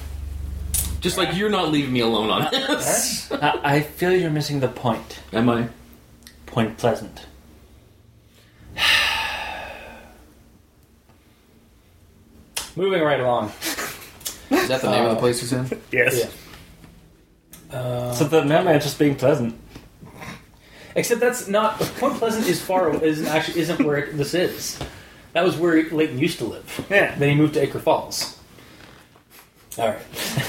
Just like you're not leaving me alone on this. I, I feel you're missing the point. Am I? Point Pleasant. Moving right along. Is that the name of the place he's in? Yes. Yeah. Uh, So the mailman just being pleasant. Except that's not Point Pleasant is far isn't actually isn't where this is. That was where Leighton used to live. Yeah. Then he moved to Ichor Falls. All right.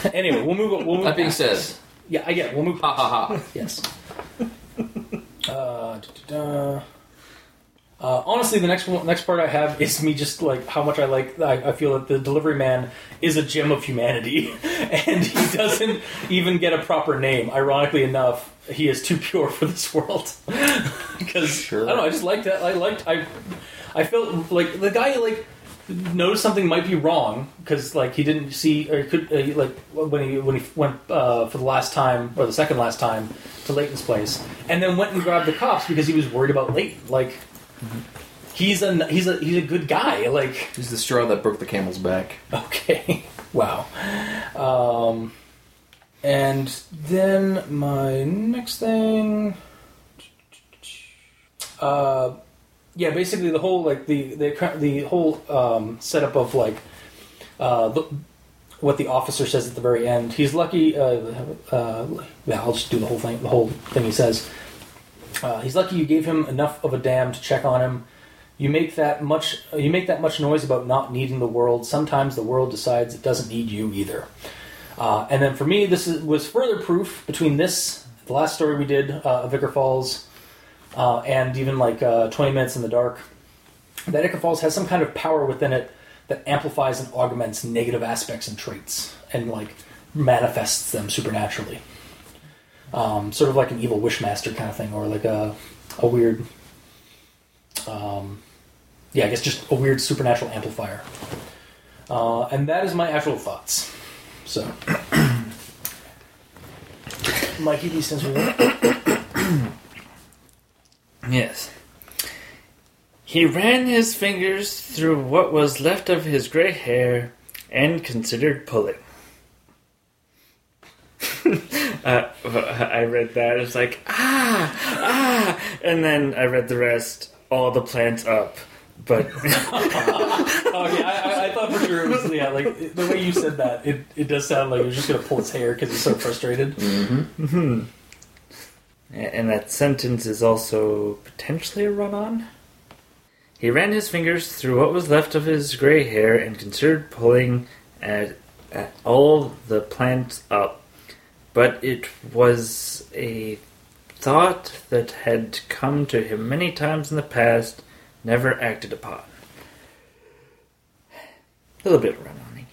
anyway, we'll move. We'll move That being past said, yeah, I get. It. We'll move. ha ha ha. Yes. Uh, da-da-da. Uh, honestly, the next one, next part I have is me just like how much I like. I, I feel that the delivery man is a gem of humanity, and he doesn't even get a proper name. Ironically enough, he is too pure for this world. Because Sure. I don't know. I just liked that. I liked. I. I felt like the guy like noticed something might be wrong because like he didn't see or he could uh, like when he when he went uh, for the last time or the second last time to Leighton's place and then went and grabbed the cops because he was worried about Leighton. Like he's a he's a he's a good guy. Like He's the straw that broke the camel's back. okay, wow. Um, and then my next thing. Uh, yeah, basically the whole like the the the whole um, setup of like uh, the, what the officer says at the very end. He's lucky. Uh, uh, yeah, I'll just do the whole thing. The whole thing he says. Uh, he's lucky you gave him enough of a damn to check on him. You make that much. You make that much noise about not needing the world. Sometimes the world decides it doesn't need you either. Uh, and then for me, this is, was further proof between this, the last story we did, uh, of Ichor Falls, uh, and even like uh, 20 Minutes in the Dark, that Ichor Falls has some kind of power within it that amplifies and augments negative aspects and traits and like manifests them supernaturally. Um, sort of like an evil wishmaster kind of thing, or like a, a weird, um, yeah, I guess just a weird supernatural amplifier. Uh, and that is my actual thoughts. So, Mikey, these things were Yes. He ran his fingers through what was left of his gray hair and considered pulling. uh, I read that. It's like, ah, ah. And then I read the rest, all the plants up. But Oh yeah, I, I, I thought for sure it was yeah. Like the way you said that, it, it does sound like he was just gonna pull his hair because he's so frustrated. and that sentence is also potentially a run on. He ran his fingers through what was left of his gray hair and considered pulling at, at all the plants up, but it was a thought that had come to him many times in the past, never acted upon. A little bit of run on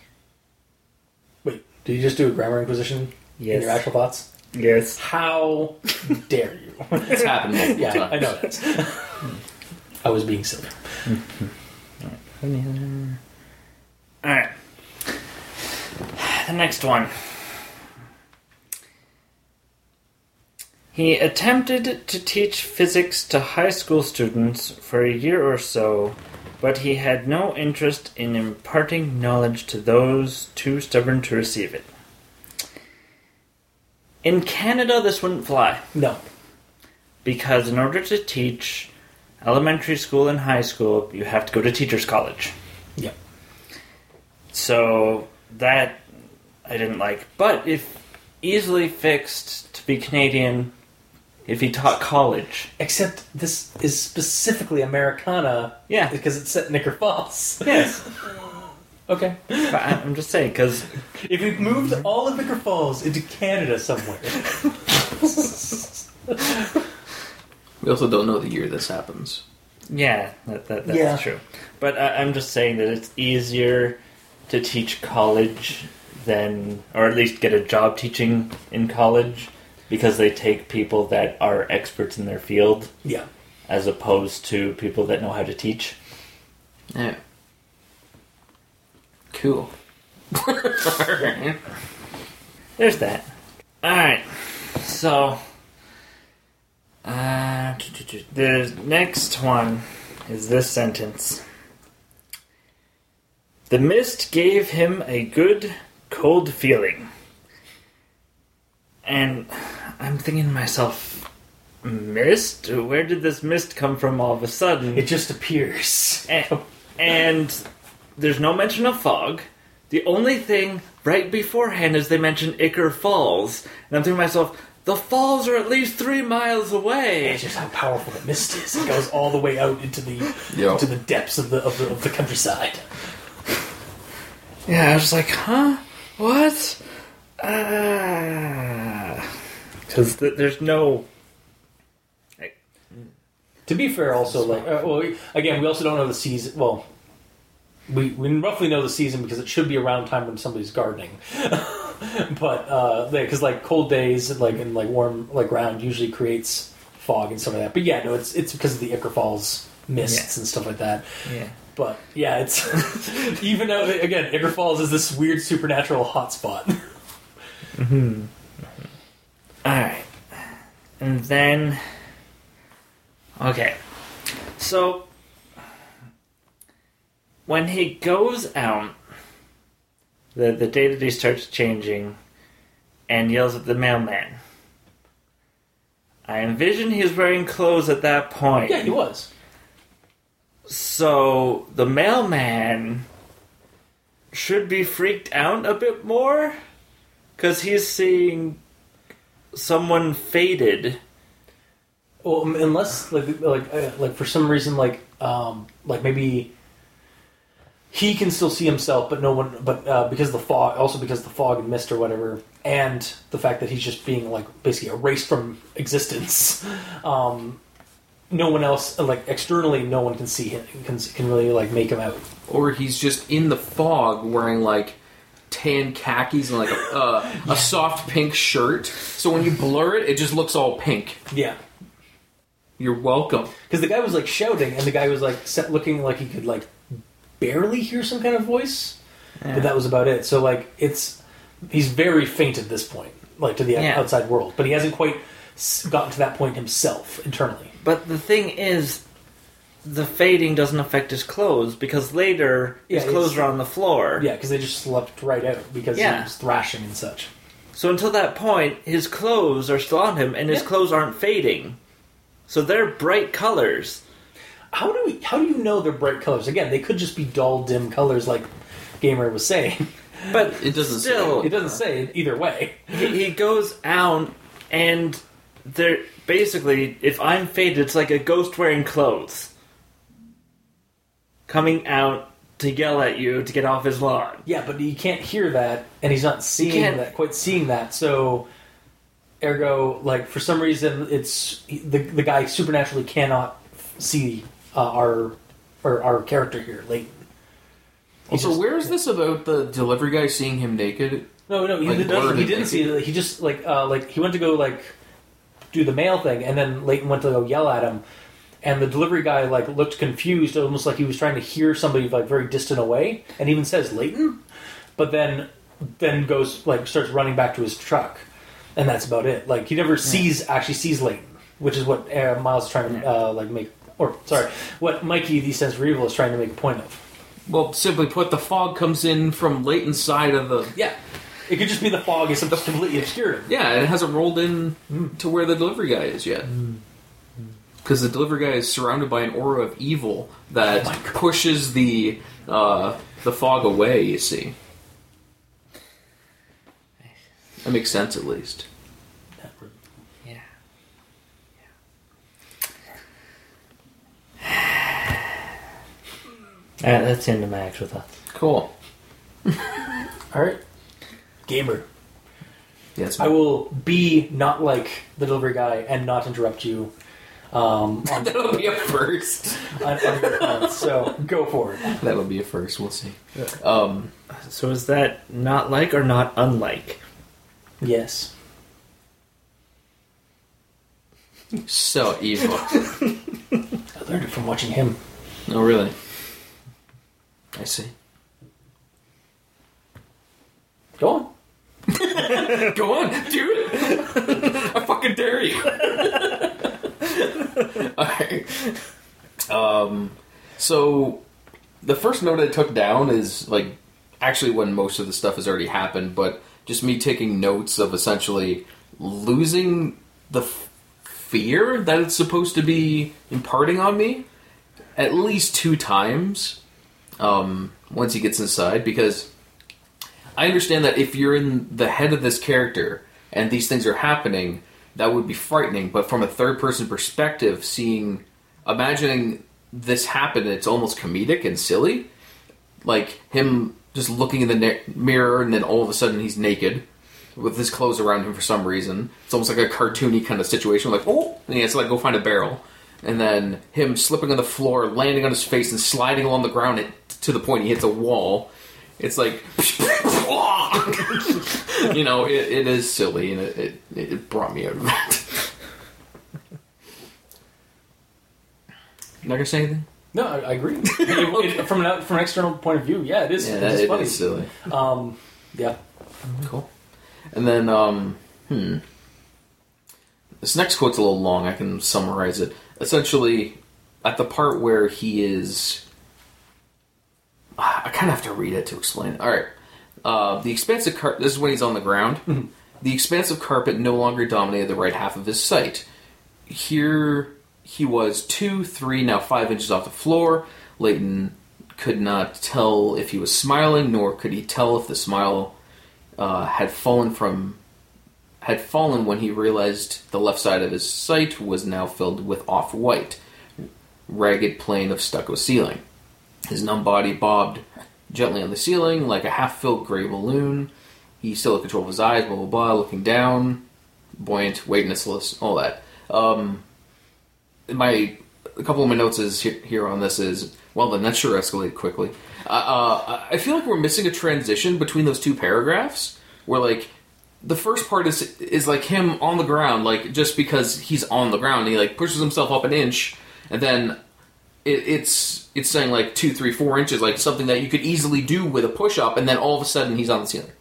Wait, did you just do a grammar inquisition in your actual thoughts? Yes. How dare you? It's happened multiple yeah, times. I know that. I was being silly. Mm-hmm. Alright. The next one. He attempted to teach physics to high school students for a year or so, but he had no interest in imparting knowledge to those too stubborn to receive it. In Canada, this wouldn't fly No. because in order to teach elementary school and high school, you have to go to teachers' college. Yep. So that I didn't like. But if easily fixed to be Canadian, if he taught college, Except this is specifically Americana. Yeah. Because it's set in Ichor Falls. yes. Okay. but I- I'm just saying because If we moved all of Ichor Falls into Canada somewhere. We also don't know the year this happens. yeah, that, that that's Yeah. true. But I, I'm just saying that it's easier to teach college than, or at least get a job teaching in college, because they take people that are experts in their field yeah. as opposed to people that know how to teach. Yeah. Cool. Alright. There's that. Alright, so. Uh, the next one is this sentence The mist gave him a good, cold feeling. And I'm thinking to myself, mist? Where did this mist come from all of a sudden? It just appears. and, and there's no mention of fog. The only thing right beforehand is they mention Ichor Falls, and I'm thinking to myself, the falls are at least three miles away. It's just how powerful the mist is. It goes all the way out into the Yeah. into the depths of the of the, of the countryside. Yeah, I was like, huh? What? Ah, because th- there's no. To be fair, also like uh, well, we, again, we also don't know the season. Well, we we roughly know the season because it should be around time when somebody's gardening. but uh, because like cold days, like and like warm like ground usually creates fog and stuff like that. But yeah, no, it's it's because of the Ichor Falls mists Yeah. and stuff like that. Yeah. But yeah, it's even though again, Ichor Falls is this weird supernatural hotspot. Mm-hmm. Mm-hmm. Alright. And then. Okay. So. When he goes out, the, the day that he starts changing, and yells at the mailman, I envision he's wearing clothes at that point. yeah, he was. So the mailman should be freaked out a bit more because he's seeing someone faded. Well, um, unless like like uh, like for some reason like um like maybe he can still see himself, but no one. But uh, because of the fog, also because of the fog and mist or whatever, and the fact that he's just being like basically erased from existence. Um, no one else, like externally, no one can see him. Can can really like make him out. Or he's just in the fog wearing like tan khakis and like a, uh, a soft pink shirt. So when you blur it, it just looks all pink. Yeah. You're welcome. Because the guy was like shouting, and the guy was like set, looking like he could like barely hear some kind of voice, but that was about it. So like it's he's very faint at this point, like to the Yeah. outside world, but he hasn't quite gotten to that point himself internally. But the thing is, the fading doesn't affect his clothes because later his Yeah, clothes are on the floor. Yeah, because they just slept right out because Yeah. he was thrashing and such. So until that point, his clothes are still on him, and his Yeah. clothes aren't fading. So they're bright colors. How do we, how do you know they're bright colors? Again, they could just be dull, dim colors, like Gamer was saying. But It doesn't say. still, It doesn't say either way. he, he goes out and they're basically if i'm faded it's like a ghost wearing clothes coming out to yell at you to get off his lawn Yeah, but you can't hear that, and he's not seeing can't- that, quite seeing that. So, ergo, like for some reason, it's the the guy supernaturally cannot see uh, our or our character here, Leighton. He's So just- where is this about the delivery guy seeing him naked? No, no, he, Like, didn't, blurred he it, didn't like- see it. He just like uh, like he went to go like do the mail thing, and then Leighton went to go yell at him, and the delivery guy like looked confused, almost like he was trying to hear somebody like very distant away, and even says Leighton, but then then goes like starts running back to his truck, and that's about it. Like he never sees actually sees Leighton, which is what uh, Miles is trying to uh, like make, or sorry, what Mikey the Sense for Evil is trying to make a point of. Well, simply put, the fog comes in from Leighton's side of the. Yeah, it could just be the fog is something completely obscured. Yeah, it hasn't rolled in to where the delivery guy is yet. Because the delivery guy is surrounded by an aura of evil that Oh pushes the uh, the fog away. You see, that makes sense at least. Yeah. Alright, that's the end of my actual thoughts. Cool. All right, gamer. Yes, I will be not like the delivery guy and not interrupt you. Um, on, that'll be a first. on, on your comments. So go for it. That'll be a first. We'll see. Um, So is that not like or not unlike? Yes. so evil. I learned it from watching him. oh, really? I see. Go on. Go on, do it. I fucking dare you. Alright. Um, so the first note I took down is like actually when most of the stuff has already happened, but just me taking notes of essentially losing the f- fear that it's supposed to be imparting on me at least two times um, once he gets inside because I understand that if you're in the head of this character and these things are happening, that would be frightening. But from a third person perspective, seeing, imagining this happen, it's almost comedic and silly. Like him just looking in the mirror and then all of a sudden he's naked with his clothes around him for some reason. It's almost like a cartoony kind of situation. Like, oh, and he has to like go find a barrel. And then him slipping on the floor, landing on his face, and sliding along the ground to the point he hits a wall. It's like, you know, it, it is silly, and it, it, it brought me out of that. Not gonna say anything. No, I, I agree. It- it- from an from an external point of view, yeah, it is. Yeah, it is funny. is silly. Um, yeah. Cool. And then, um, hmm. This next quote's a little long. I can summarize it. Essentially, at the part where he is. I kind of have to read it to explain it. Alright. Uh, the expansive carpet. This is when he's on the ground. The expansive carpet no longer dominated the right half of his sight. Here he was two, three, now five inches off the floor. Leighton could not tell if he was smiling, nor could he tell if the smile uh, had fallen from had fallen when he realized the left side of his sight was now filled with off-white, ragged plane of stucco ceiling. His numb body bobbed gently on the ceiling like a half-filled gray balloon. He still had control of his eyes, blah blah blah, looking down, buoyant, weightless, all that. Um, my a couple of my notes is here, here on this is well the that sure escalated quickly. Uh, uh, I feel like we're missing a transition between those two paragraphs where like the first part is is like him on the ground like just because he's on the ground he like pushes himself up an inch and then it, it's it's saying like two three four inches like something that you could easily do with a push up and then all of a sudden he's on the ceiling.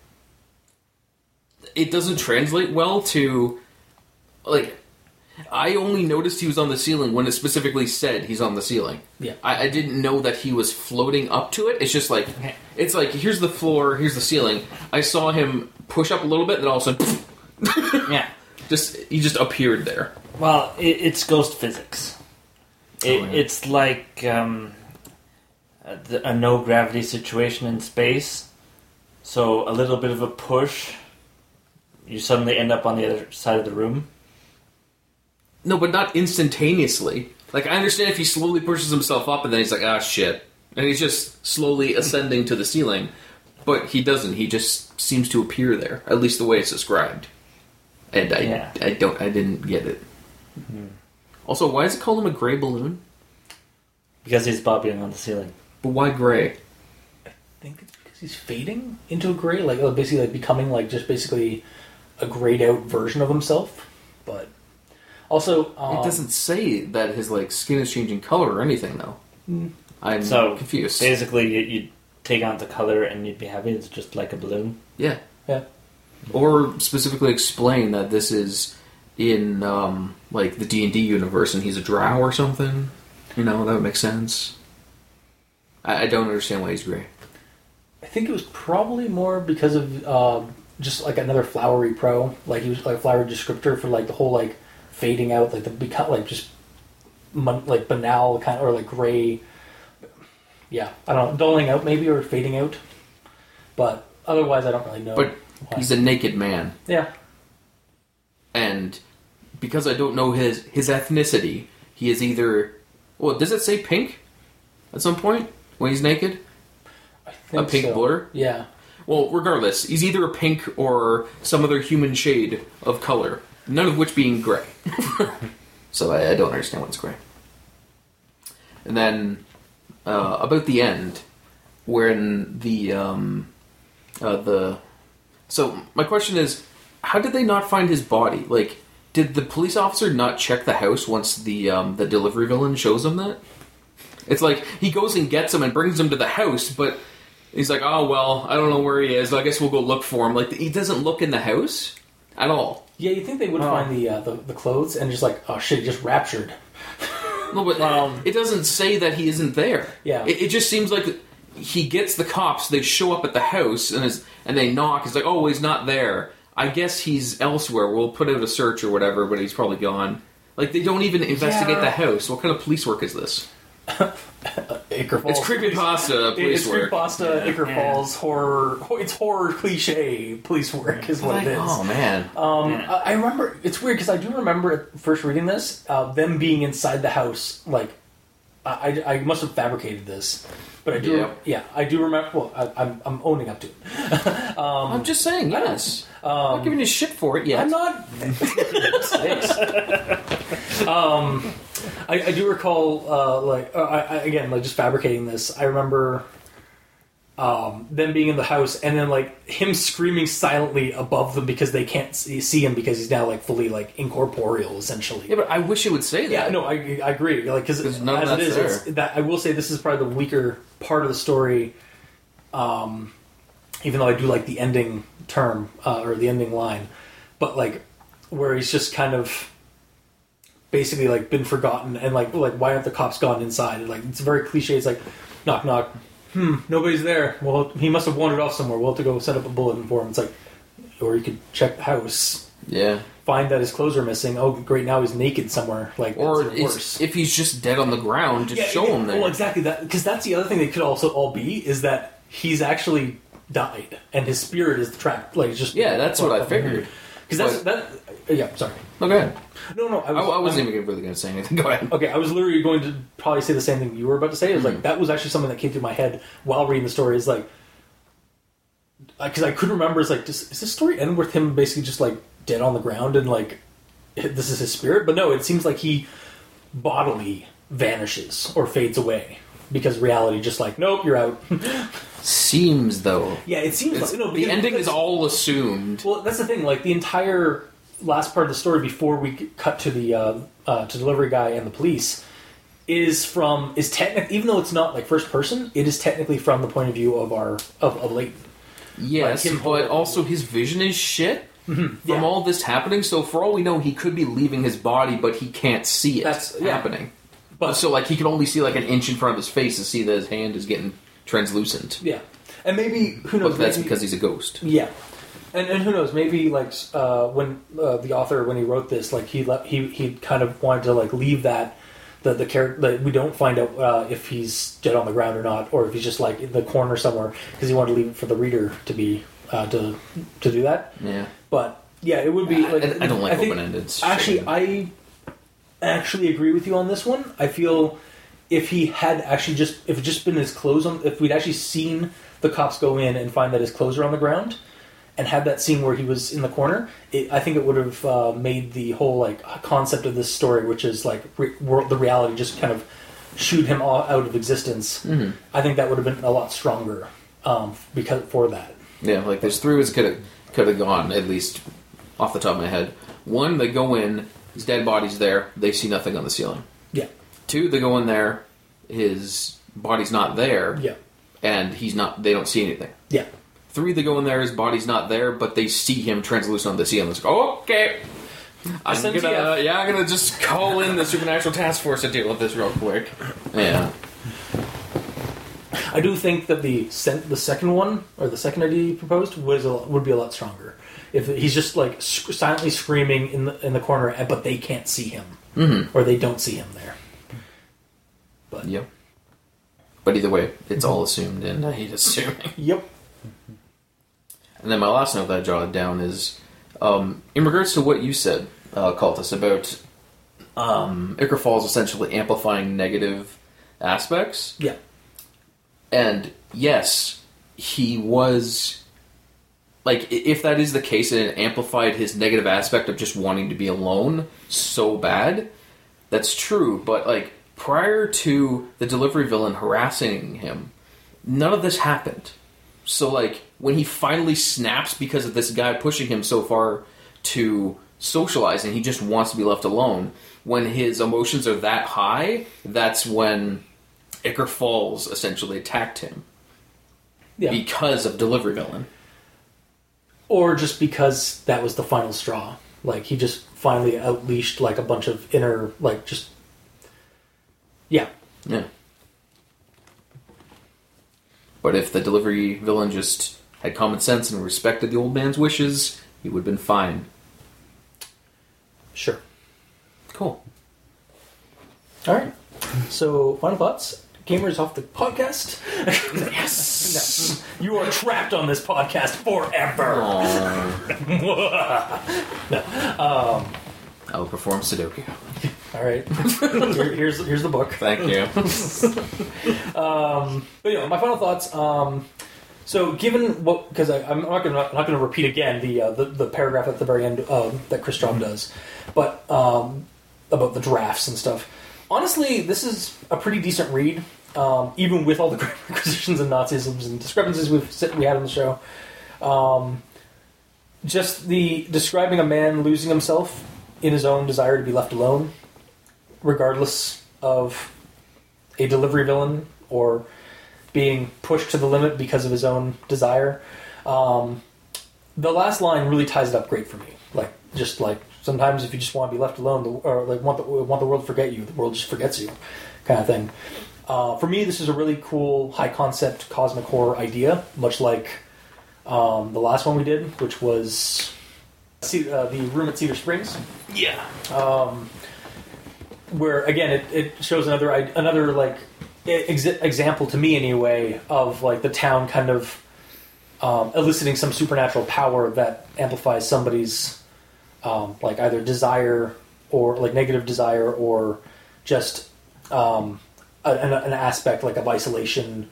It doesn't translate well to like I only noticed he was on the ceiling when it specifically said he's on the ceiling. Yeah. I, I didn't know that he was floating up to it. It's just like it's like here's the floor, here's the ceiling. I saw him push up a little bit, and then all of a sudden, Yeah. just he just appeared there. Well, it, it's ghost physics. It, Oh, yeah. It's like um, a, a no gravity situation in space. So a little bit of a push, you suddenly end up on the other side of the room. No, but not instantaneously. Like I understand if he slowly pushes himself up and then he's like, ah, shit, and he's just slowly ascending to the ceiling. But he doesn't. He just seems to appear there, at least the way it's described. And I, Yeah. I don't, I didn't get it. Also, why is it called him a gray balloon? Because he's bobbing on the ceiling. But why gray? I think it's because he's fading into a gray, like uh, basically like becoming like just basically a grayed out version of himself. But also, um, it doesn't say that his like skin is changing color or anything, though. I'm So confused. Basically, you, you take on the color and you'd be happy. It's just like a balloon. yeah, Yeah. or specifically explain that this is in um, like the D and D universe and he's a drow or something. You know that would make sense. I, I don't understand why he's gray. I think it was probably more because of uh, just like another flowery pro. Like he was like a flowery descriptor for like the whole like fading out, like the become like just like banal kind of or like gray. Yeah, I don't know, dulling out maybe or fading out. But otherwise, I don't really know. But why. he's a naked man, yeah, and because I don't know his his ethnicity, he is either. Well, does it say pink at some point when he's naked? I think a pink so. blur? Yeah, Well, regardless, he's either a pink or some other human shade of color, none of which being gray. so I, I don't understand what's gray. And then uh, about the end, when the um, uh, the so my question is, how did they not find his body? Like, did the police officer not check the house once the um, the delivery villain shows him that? It's like he goes and gets him and brings him to the house, but he's like, "Oh well, I don't know where he is. I guess we'll go look for him." Like he doesn't look in the house at all. Yeah. You think they would Oh. find the, uh, the the clothes and just like oh shit, he just raptured. No, but Um, it doesn't say that he isn't there. Yeah. it, it just seems like he gets the cops. They show up at the house and is, and they knock. He's like, "Oh, he's not there. I guess he's elsewhere. We'll put out a search or whatever, but he's probably gone." Like they don't even investigate Yeah. the house. What kind of police work is this? Ichor Falls. It's creepypasta police It's work. creepypasta, Ichor Falls, horror. It's horror cliche police work is what Like, it is. oh man, Um, I, I remember it's weird because I do remember at first reading this, uh, them being inside the house. Like, I, I, I must have fabricated this, but I do. Yeah. Yeah, I do remember. Well, I, I'm, I'm owning up to it. I'm just saying. I don't- Yes, I'm not giving you shit for it yet. I'm not. um, I, I do recall, uh, like, uh, I, I, again, like just fabricating this. I remember um, them being in the house, and then like him screaming silently above them because they can't see, see him because he's now like fully like incorporeal, essentially. Yeah, but I wish it would say that. Yeah, no, I, I agree. Like, because 'Cause as it is, it's, that I will say this is probably the weaker part of the story. Um, even though I do like the ending term uh, or the ending line, but like where he's just kind of basically like been forgotten and like like why aren't the cops gone inside? And, like it's very cliche. It's like knock knock. Hmm, nobody's there. Well, he must have wandered off somewhere. We'll have to go set up a bulletin for him. It's like, or you could check the house, Yeah. find that his clothes are missing. Oh, great! Now he's naked somewhere. Like, Or it's, worse. if he's just dead on the ground, just show yeah, him there. Well, exactly that because that's the other thing they could also all be is that he's actually died and his spirit is trapped. Like just Yeah, that's what I figured. Because that's that. Yeah, sorry. Ahead. No, no, I I, was. I wasn't I'm- even really going to say anything. Go ahead. Okay, I was literally going to probably say the same thing you were about to say. It was Hmm. like that was actually something that came through my head while reading the story. Is like because I couldn't remember. Is like, does, is this story end with him basically just like dead on the ground and like this is his spirit? But no, it seems like he bodily vanishes or fades away because reality just like nope, you're out. Seems though. yeah, it seems It's- like no. the ending is all assumed. Well, that's the thing. Like the entire last part of the story before we cut to the uh, uh, to delivery guy and the police is from is technically even though it's not like first person, it is technically from the point of view of our of, of Leighton. Yes, Like but also his vision is shit from yeah. all this happening. So for all we know, he could be leaving his body, but he can't see it That's- yeah. happening. But So like he can only see like an inch in front of his face to see that his hand is getting translucent. yeah, and maybe who knows? But that's maybe- because he's a ghost. Yeah, and and who knows? Maybe like uh, when uh, the author when he wrote this, like he le- he he kind of wanted to like leave that the the character that we don't find out uh, if he's dead on the ground or not, or if he's just like in the corner somewhere because he wanted to leave it for the reader to be uh, to to do that. Yeah. But yeah, it would be like I, I don't like open ended. Actually, I actually agree with you on this one. I feel if he had actually just if it just been his clothes on, if we'd actually seen the cops go in and find that his clothes are on the ground, and had that scene where he was in the corner, it, I think it would have uh, made the whole like concept of this story, which is like re- world, the reality, just kind of shoot him all out of existence. Mm-hmm. I think that would have been a lot stronger um, because for that. Yeah, like there's three ways could have could have gone at least off the top of my head. One, they go in, his dead body's there, they see nothing on the ceiling. Yeah, Two, they go in there, his body's not there, yeah, and he's not. They don't see anything. yeah. Three that go in there, his body's not there, but they see him translucent on the sea, and it's like, oh, okay. I'm SNTF. gonna, yeah, I'm gonna just call in the supernatural task force to deal with this real quick. Yeah. I do think that the sen- the second one or the second idea you proposed was a, would be a lot stronger. If he's just like sc- silently screaming in the in the corner, but they can't see him Mm-hmm. or they don't see him there. But Yep. But either way, it's all assumed, and I hate assuming. yep, And then my last note that I jotted down is, um, in regards to what you said, uh, Cultist, about um, Ichor Falls essentially amplifying negative aspects. yeah, And yes, he was like if that is the case and it amplified his negative aspect of just wanting to be alone so bad, that's true, but like prior to the delivery villain harassing him, none of this happened. So like when he finally snaps because of this guy pushing him so far to socialize and he just wants to be left alone, when his emotions are that high, that's when Ichor Falls essentially attacked him yeah, because of delivery villain. or just because that was the final straw. Like he just finally unleashed like a bunch of inner like just yeah, Yeah. But if the delivery villain just had common sense and respected the old man's wishes, he would have been fine. sure. Cool. All right. So, final thoughts. Gamers off the podcast. yes. No. You are trapped on this podcast forever. No, I will perform Sudoku. All right. Here- here's here's the book. Thank you. But yeah, my final thoughts. Um, so, given what, because I'm not going to not to repeat again the, uh, the the paragraph at the very end um, that Kris Straub does, but um, about the drafts and stuff. Honestly, this is a pretty decent read, um, even with all the acquisitions and Nazisms and discrepancies we've we had on the show. Um, just the describing a man losing himself in his own desire to be left alone, regardless of a delivery villain or being pushed to the limit because of his own desire. Um, the last line really ties it up great for me. Like just like sometimes if you just want to be left alone, the, or like want the want the world to forget you, the world just forgets you, kind of thing. Uh, for me, this is a really cool high concept cosmic horror idea, much like um, the last one we did, which was uh, the room at Cedar Springs yeah. where again it, it shows another another like ex- example to me anyway of like the town kind of um, eliciting some supernatural power that amplifies somebody's um, like either desire or like negative desire or just um, an, an aspect like of isolation.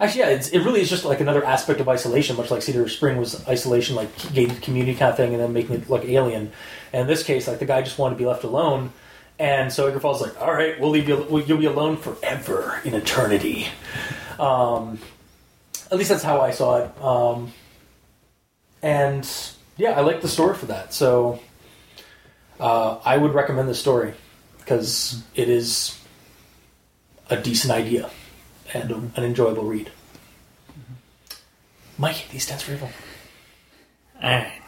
Actually yeah it's, it really is just like another aspect of isolation much like cedar spring was isolation like gated community kind of thing and then making it look alien. And in this case like the guy just wanted to be left alone and so Ichor Falls like, all right, we'll leave you. You'll be alone forever in eternity. Um, at least that's how I saw it. Um, and yeah, I like the story for that. So uh, I would recommend the story because it is a decent idea and an enjoyable read. Mike, these stats for evil. Alright.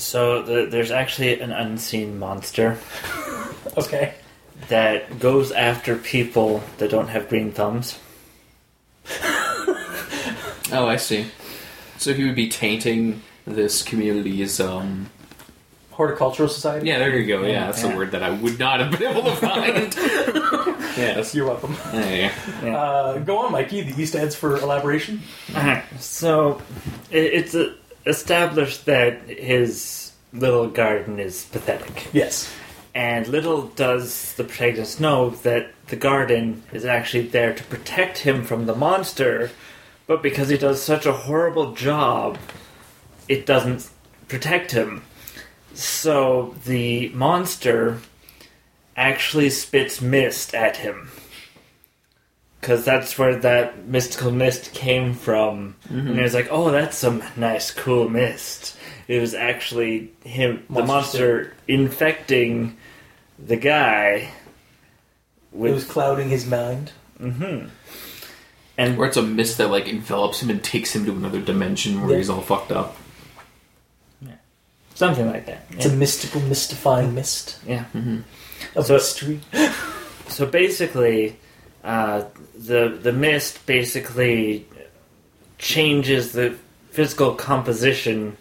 So the, there's actually an unseen monster Okay. that goes after people that don't have green thumbs. Oh, I see. So he would be tainting this community's. um... Horticultural Society. Yeah, there you go. Yeah, that's Yeah. the word that I would not have been able to find. yes. You're welcome. Hey. Uh, go on, Mikey. The E stands for elaboration. Alright, so it, it's uh established that his little garden is pathetic. Yes. And little does the protagonist know that the garden is actually there to protect him from the monster, but because he does such a horrible job, it doesn't protect him. So the monster actually spits mist at him. Because that's where that mystical mist came from. And he was like, oh, that's some nice, cool mist. It was actually him, the Monster monster, infecting the guy It was clouding his mind. hmm and where it's a mist that like envelops him and takes him to another dimension where Yeah. he's all fucked up. something like that. It's a mystical, mystifying mist yeah. of So- mystery. So basically, uh, the the mist basically changes the physical composition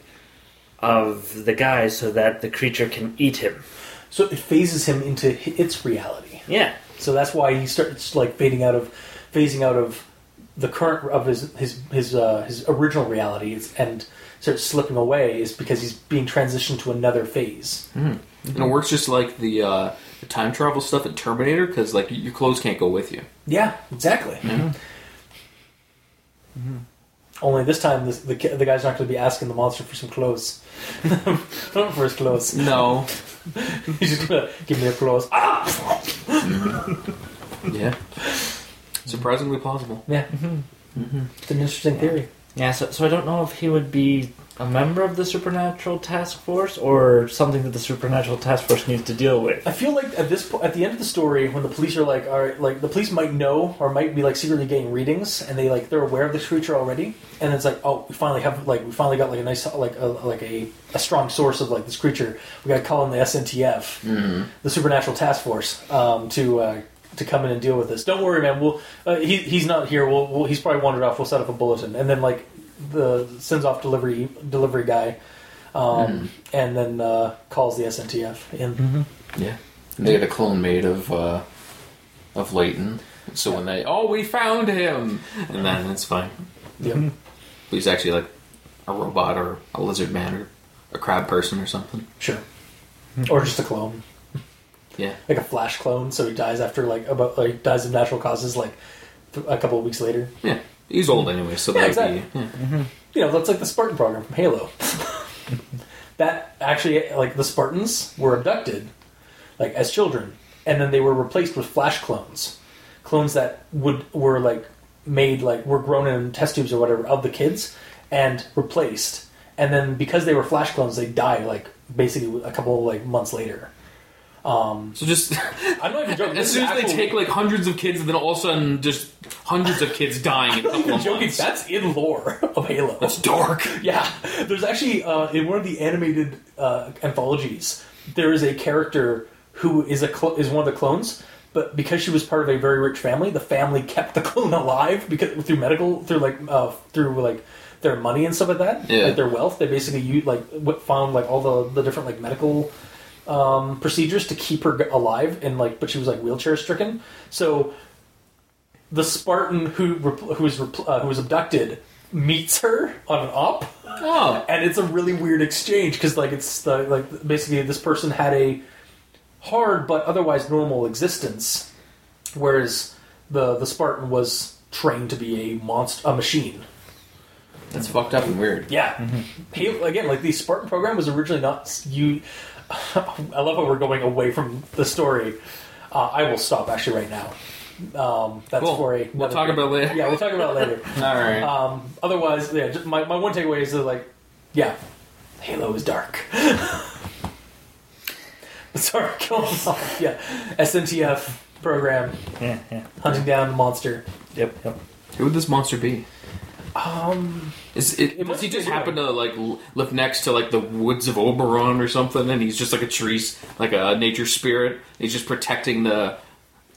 of the guy so that the creature can eat him. So it phases him into its reality. Yeah. So that's why he starts like fading out of, phasing out of the current of his his his uh, his original reality and starts slipping away is because he's being transitioned to another phase. And it works just like the, uh, the time travel stuff in Terminator because like your clothes can't go with you. Yeah, exactly. Yeah. Mm-hmm. Mm-hmm. Only this time, this, the the guy's not going to be asking the monster for some clothes. not for his clothes. No. He's just going to give me your clothes. Ah! yeah. Surprisingly plausible. Yeah, mm-hmm. it's an interesting theory. Yeah, so, so I don't know if he would be a member of the Supernatural Task Force or something that the Supernatural Task Force needs to deal with. I feel like at this po- at the end of the story, when the police are like, all right, like the police might know or might be like secretly getting readings, and they like they're aware of this creature already, and it's like, oh, we finally have like we finally got like a nice like a, like a, a strong source of like this creature. We got to call in the SNTF, the Supernatural Task Force, um, to. Uh, to come in and deal with this. Don't worry, man. We'll uh, he, he's not here. We'll, we'll he's probably wandered off. We'll set up a bulletin, and then like the sends off delivery delivery guy, um, and then uh, calls the SNTF in. Yeah. And they had a clone made of uh, of Leighton. So when they oh we found him and then it's fine. Yep. But he's actually like a robot or a lizard man or a crab person or something. Sure. Or just a clone, Yeah. like a flash clone. So he dies after like about like dies of natural causes like th- a couple of weeks later. Yeah. He's old anyway, so Yeah, that'd exactly. be yeah. Mm-hmm. You know, that's like the Spartan program from Halo. that actually, like the Spartans were abducted, like as children, and then they were replaced with flash clones, clones that would were like made like were grown in test tubes or whatever of the kids, and replaced. And then because they were flash clones, they die like basically a couple like months later. Um, So just I'm not even joking. as soon as they take like hundreds of kids and then all of a sudden just hundreds of kids dying in a couple of joking. months. That's in lore of Halo. That's dark. Yeah, there's actually uh, in one of the animated uh, anthologies, there is a character who is a cl- is one of the clones, but because she was part of a very rich family, the family kept the clone alive because through medical through like uh, through like their money and stuff like that, Yeah. like their wealth. They basically u- like found like all the the different like medical um, procedures to keep her alive and like, but she was like wheelchair stricken. So the Spartan who who was uh, who was abducted meets her on an op Oh. and it's a really weird exchange because like it's the, like basically this person had a hard but otherwise normal existence whereas the the spartan was trained to be a monster a machine That's fucked up and weird. yeah Halo, again like the spartan program was originally not you i love how we're going away from the story uh, i will stop actually right now um, that's Cool. for a We'll talk about later. yeah we'll talk about it later All right. um, otherwise, yeah, just my, my one takeaway is that, like, yeah, Halo is dark. Sorry, going off. Yeah, SNTF program, Yeah, yeah. hunting down the monster. Yep, yep. Who would this monster be? Um, Is it, It does he just happen to like live next to like the woods of Oberon or something, and he's just like a tree, like a nature spirit? He's just protecting the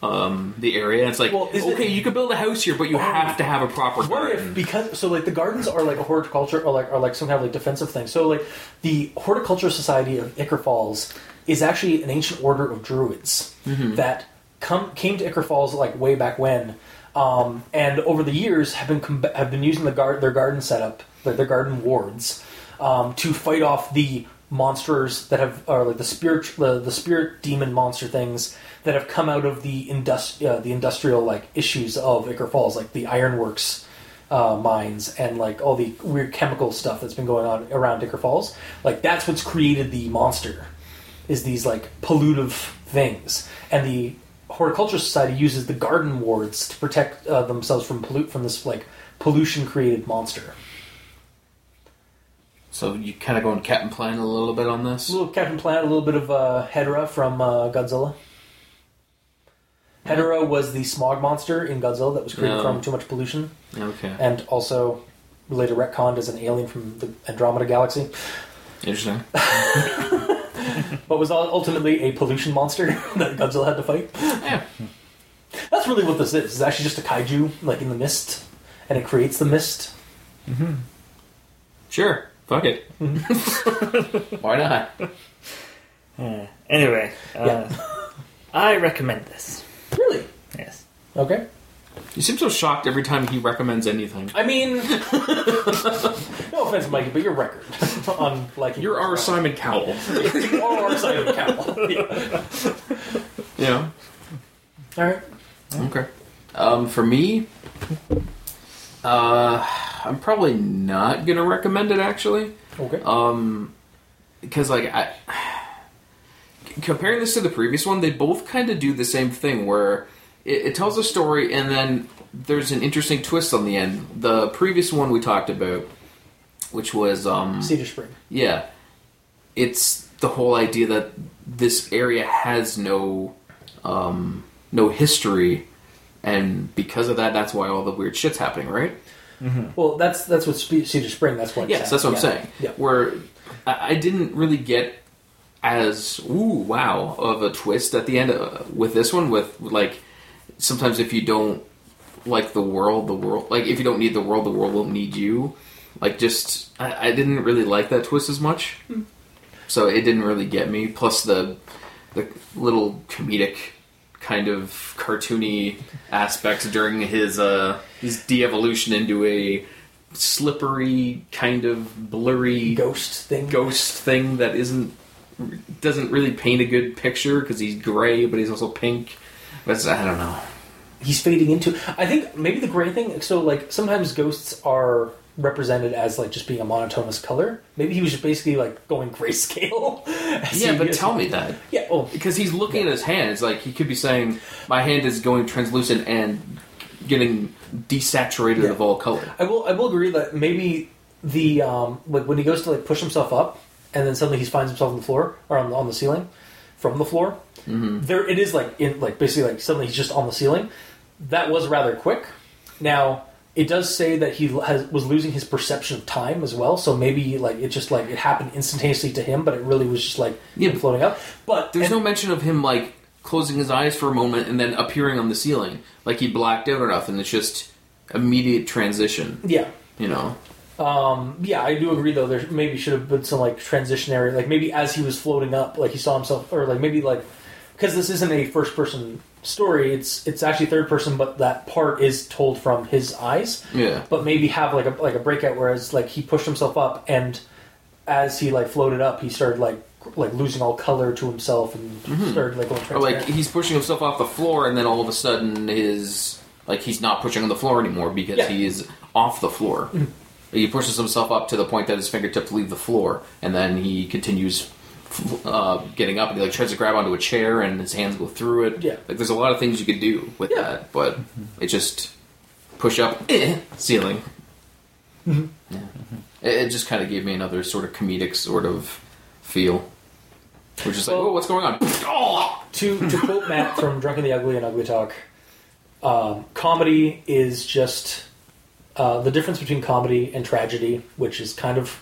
um the area. It's like Well, is it- okay, you can build a house here, but you have to have a proper what garden. if because so like the gardens are like a horticulture or like are like some kind of like defensive thing. So like the horticulture society of Ichor Falls is actually an ancient order of druids that come came to Ichor Falls like way back when, um, and over the years have been have been using the their garden setup like their garden wards um, to fight off the monsters that have are like the spirit the, the spirit demon monster things that have come out of the industri- uh, the industrial like issues of Ichor Falls like the ironworks uh, mines and like all the weird chemical stuff that's been going on around Ichor Falls. Like that's what's created the monster is these like pollutive things. And the horticulture society uses the garden wards to protect uh, themselves from pollute from this like pollution created monster So you kind of going Captain Planet a little bit on this. A little Captain Planet, a little bit of uh, Hedorah from uh, Godzilla. Hedorah was the smog monster in Godzilla that was created No. from too much pollution, Okay. and also later retconned as an alien from the Andromeda Galaxy, Interesting. but was ultimately a pollution monster that Godzilla had to fight. Yeah. That's really what this is. It's actually just a kaiju, like in the mist, and it creates the mist. Mm-hmm. Sure. Fuck it. Why not? Uh, anyway, uh, Yeah. I recommend this. Really? Yes. Okay. You seem so shocked every time he recommends anything. I mean, no offense, Mikey, but your record on like You're our Simon Cowell. you are our side of the cow. Yeah. Yeah. All right. Okay. Um, for me, uh, I'm probably not gonna recommend it actually. Okay. Um, because like I, comparing this to the previous one, they both kind of do the same thing where it, it tells a story and then there's an interesting twist on the end. The previous one we talked about, which was um, Cedar Spring. yeah, it's the whole idea that this area has no um, no history, and because of that, that's why all the weird shit's happening, right? Well, that's that's what Spe- Cedar Spring. That's what. Yes, that's what I'm saying. Yeah. Where I, I didn't really get as ooh wow of a twist at the end uh, with this one. With like sometimes if you don't like the world, the world like if you don't need the world, the world won't need you. Like just I, I didn't really like that twist as much. So it didn't really get me. Plus the the little comedic kind of cartoony aspects during his uh his de-evolution into a slippery kind of blurry Ghost thing. ghost thing that isn't doesn't really paint a good picture because he's gray but he's also pink but I don't know He's fading into. I think maybe the gray thing. So like sometimes ghosts are represented as like just being a monotonous color. Maybe he was just basically like going grayscale. yeah but tell me that Yeah. Oh, because he's looking at his hands like he could be saying my hand is going translucent and getting desaturated Yeah. of all color I will. I will agree that maybe the um, like when he goes to like push himself up, and then suddenly he finds himself on the floor or on the, on the ceiling from the floor. Mm-hmm. There, it is like in like basically like suddenly he's just on the ceiling. That was rather quick. Now it does say that he has, was losing his perception of time as well. So maybe like it just like it happened instantaneously to him, but it really was just like Yeah. floating up. But There's and- no mention of him like closing his eyes for a moment and then appearing on the ceiling, like he blacked out or nothing. It's just immediate transition, yeah. you know. Um, yeah, I do agree though. There maybe should have been some like transitionary, like maybe as he was floating up, like he saw himself, or like maybe like because this isn't a first person story. It's it's actually third person, but that part is told from his eyes. Yeah. But maybe have like a like a breakout, whereas like he pushed himself up, and as he like floated up, he started like like losing all color to himself and mm-hmm. started like going Or like he's pushing himself off the floor, and then all of a sudden his like he's not pushing on the floor anymore because Yeah. he is off the floor. Mm-hmm. He pushes himself up to the point that his fingertips leave the floor, and then he continues uh, getting up, and he like tries to grab onto a chair, and his hands go through it. Yeah. like there's a lot of things you could do with Yeah. that, but it just push up eh, ceiling. Mm-hmm. Yeah. It, it just kind of gave me another sort of comedic sort of feel. Which is like, Well- oh, what's going on? Oh! to to quote Matt from Drunken the Ugly and Ugly Talk, um, comedy is just uh, the difference between comedy and tragedy, which is kind of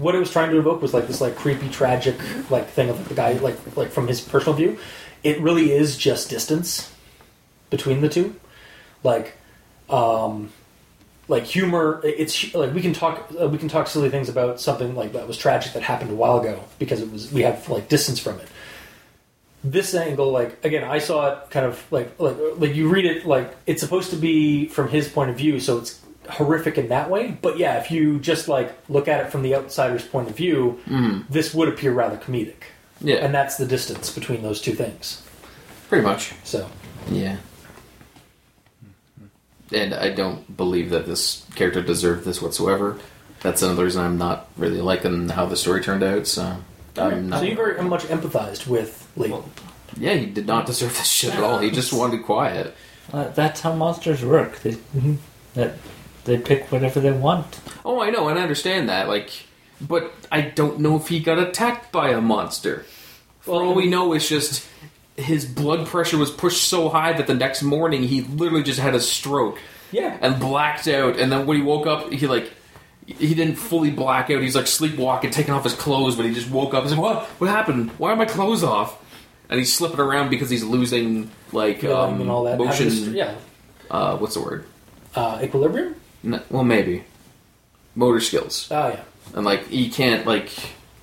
what it was trying to evoke was like this like creepy tragic like thing of like, the guy like like from his personal view. It really is just distance between the two, like. Um, like humor, it's like we can talk uh, we can talk silly things about something like that was tragic that happened a while ago because it was we have like distance from it this angle like again i saw it kind of like like like you read it like it's supposed to be from his point of view so it's horrific in that way but yeah if you just like look at it from the outsider's point of view this would appear rather comedic Yeah, and that's the distance between those two things pretty much. so Yeah. And I don't believe that this character deserved this whatsoever. That's another reason I'm not really liking how the story turned out. So I'm not. so you very much empathized with Lee. yeah, he did not deserve this shit at all. He just wanted quiet. Uh, that's how monsters work. They, that they pick whatever they want. Oh, I know, and I understand that. Like, but I don't know if he got attacked by a monster. For all we know, it's just his blood pressure was pushed so high that the next morning he literally just had a stroke Yeah. and blacked out. And then when he woke up, he like he didn't fully black out. He's like sleepwalking, taking off his clothes, but he just woke up. He's like, "What? What happened? Why are my clothes off?" And he's slipping around because he's losing like um, and all that. Motion. this- yeah. Uh, what's the word? Uh, equilibrium? N- well, maybe motor skills. Oh, yeah. and like he can't like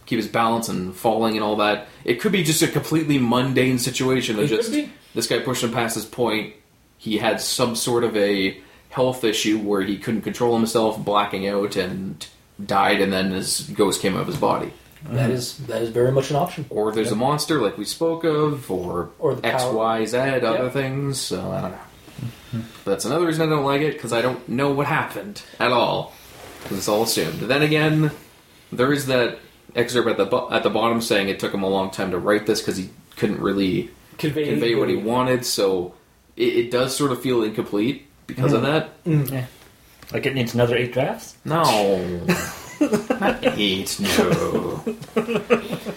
keep his balance and falling and all that. It could be just a completely mundane situation of just be. this guy pushed him past his point. He had some sort of a health issue where he couldn't control himself, blacking out, and died, and then his ghost came out of his body. That is that is very much an option. Or there's a monster like we spoke of, or, Or the X, power. Y, Z, other things. So I don't know. That's another reason I don't like it because I don't know what happened at all. 'Cause it's all assumed. Then again, there is that excerpt at the bo- at the bottom saying it took him a long time to write this because he couldn't really Convey, convey what he wanted. So it, it does sort of feel incomplete because of mm. that. Mm. Yeah. Like it needs another eight drafts? No, not eight. No.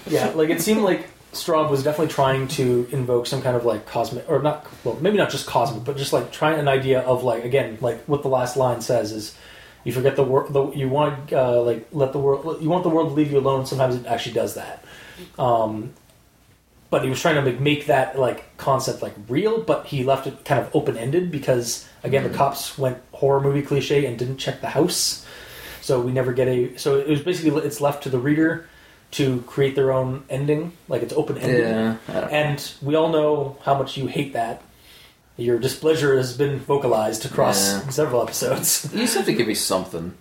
Yeah, like it seemed like Straub was definitely trying to invoke some kind of like cosmic, or not, well, maybe not just cosmic, but just like trying an idea of like again, like what the last line says is, you forget the world, the, you want uh, like let the world, you want the world to leave you alone. Sometimes it actually does that. Um, but he was trying to make, make that like concept like real, but he left it kind of open ended because again, the cops went horror movie cliche and didn't check the house. So we never get a. So it was basically it's left to the reader to create their own ending, like it's open ended. Yeah. And we all know how much you hate that. Your displeasure has been vocalized across Yeah. several episodes. You just have to give me something.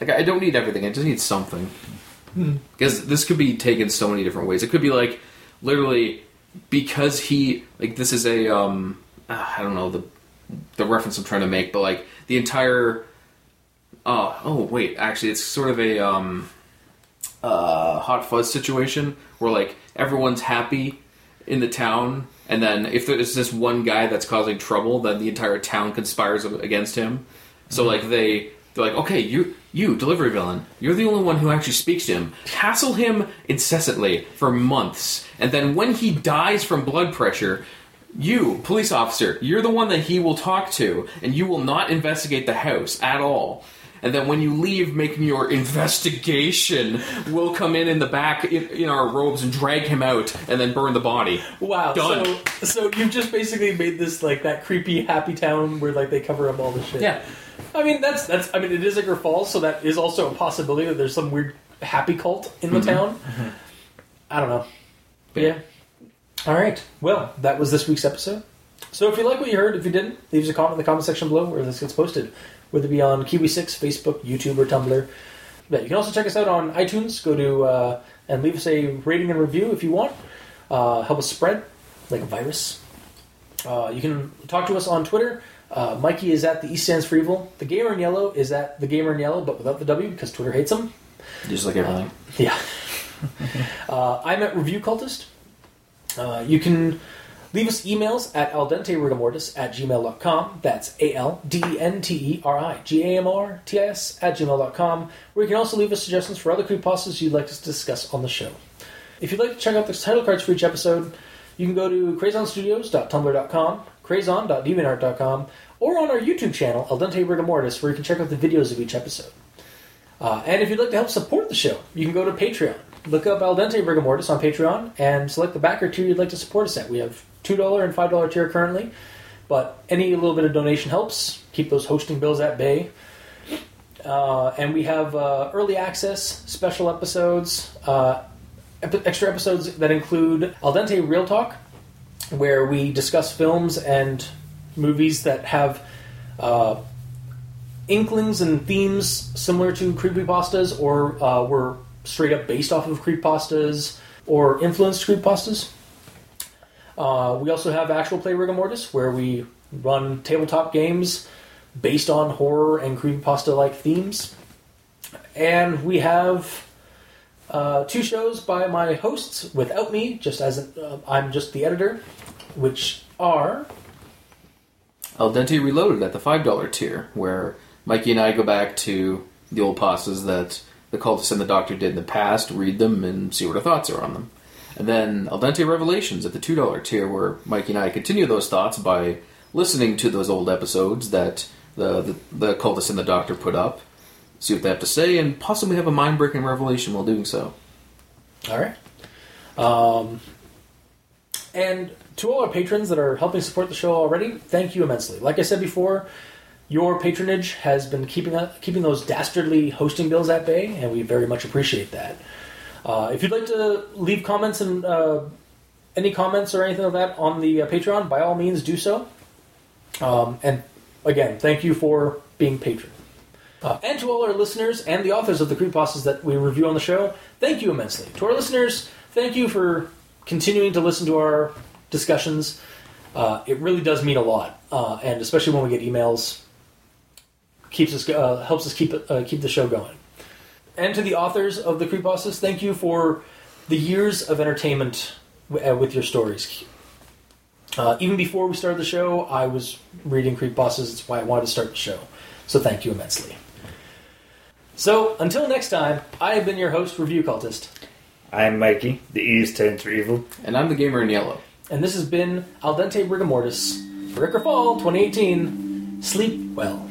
Like I don't need everything. I just need something. Hmm. Because this could be taken so many different ways. It could be like literally because he like this is a um ah, I don't know the the reference I'm trying to make, but like the entire uh oh wait actually it's sort of a um uh hot fuzz situation where like everyone's happy in the town and then if there's this one guy that's causing trouble then the entire town conspires against him. So like they they're like okay you you delivery villain you're the only one who actually speaks to him. Hassle him incessantly for months and then when he dies from blood pressure you police officer you're the one that he will talk to and you will not investigate the house at all and then when you leave making your investigation, we'll come in in the back in, in our robes and drag him out and then burn the body. Wow. Done. So so you've just basically made this like that creepy happy town where like they cover up all the shit. Yeah. I mean that's that's I mean it is Ichor Falls, so that is also a possibility that there's some weird happy cult in the mm-hmm. town. Mm-hmm. I don't know. But yeah. All right. Well, that was this week's episode. So if you like what you heard, if you didn't, leave us a comment in the comment section below where this gets posted, whether it be on Kiwi Six, Facebook, YouTube, or Tumblr. But you can also check us out on iTunes. Go to uh, and leave us a rating and review if you want. Uh, help us spread like a virus. Uh, you can talk to us on Twitter. Uh, Mikey is at the East stands for evil. The gamer in yellow is at the gamer in yellow, but without the W because Twitter hates them. Just like everything. Yeah. uh, I'm at Review Cultist. Uh, you can leave us emails at aldenterigamortis at gmail.com. That's A L D N T E R I G A M R T I S at gmail.com, where you can also leave us suggestions for other creepypastas you'd like us to discuss on the show. If you'd like to check out the title cards for each episode, you can go to crazonstudios.tumblr.com, crazon.deviantart.com, or on our YouTube channel, Dente Rigamortis, where you can check out the videos of each episode. Uh, and if you'd like to help support the show, you can go to Patreon. Look up Al Rigamortis on Patreon and select the backer tier you'd like to support us at. We have $2 and $5 tier currently, but any little bit of donation helps. Keep those hosting bills at bay. Uh, and we have uh, early access, special episodes, uh, ep- extra episodes that include Al Dente Real Talk, where we discuss films and movies that have uh, inklings and themes similar to creepypastas or uh, were straight up based off of creepypastas or influenced creepypastas. Uh, we also have actual play rigor mortis where we run tabletop games based on horror and creepypasta like themes. And we have uh, two shows by my hosts without me, just as uh, I'm just the editor, which are Al Dente Reloaded at the $5 tier, where Mikey and I go back to the old pastas that the cultists and the doctor did in the past, read them, and see what our thoughts are on them. And then Al Dente Revelations at the $2 tier, where Mikey and I continue those thoughts by listening to those old episodes that the, the, the cultists and the doctor put up, see what they have to say, and possibly have a mind breaking revelation while doing so. All right. Um, and to all our patrons that are helping support the show already, thank you immensely. Like I said before, your patronage has been keeping uh, keeping those dastardly hosting bills at bay, and we very much appreciate that. Uh, if you'd like to leave comments and uh, any comments or anything like that on the uh, Patreon, by all means do so. Um, and again, thank you for being patron. Uh, and to all our listeners and the authors of the creepypastas that we review on the show, thank you immensely. To our listeners, thank you for continuing to listen to our discussions. Uh, it really does mean a lot, uh, and especially when we get emails, keeps us helps us keep keep the show going. And to the authors of the creepypastas, thank you for the years of entertainment w- uh, with your stories. Uh, even before we started the show, I was reading creepypastas. That's why I wanted to start the show. So thank you immensely. So until next time, I have been your host, Review Cultist, I'm Mikey. The E stands for evil. And I'm the gamer in yellow. and this has been Al Dente Rigamortis for Ricker Fall 2018. Sleep well.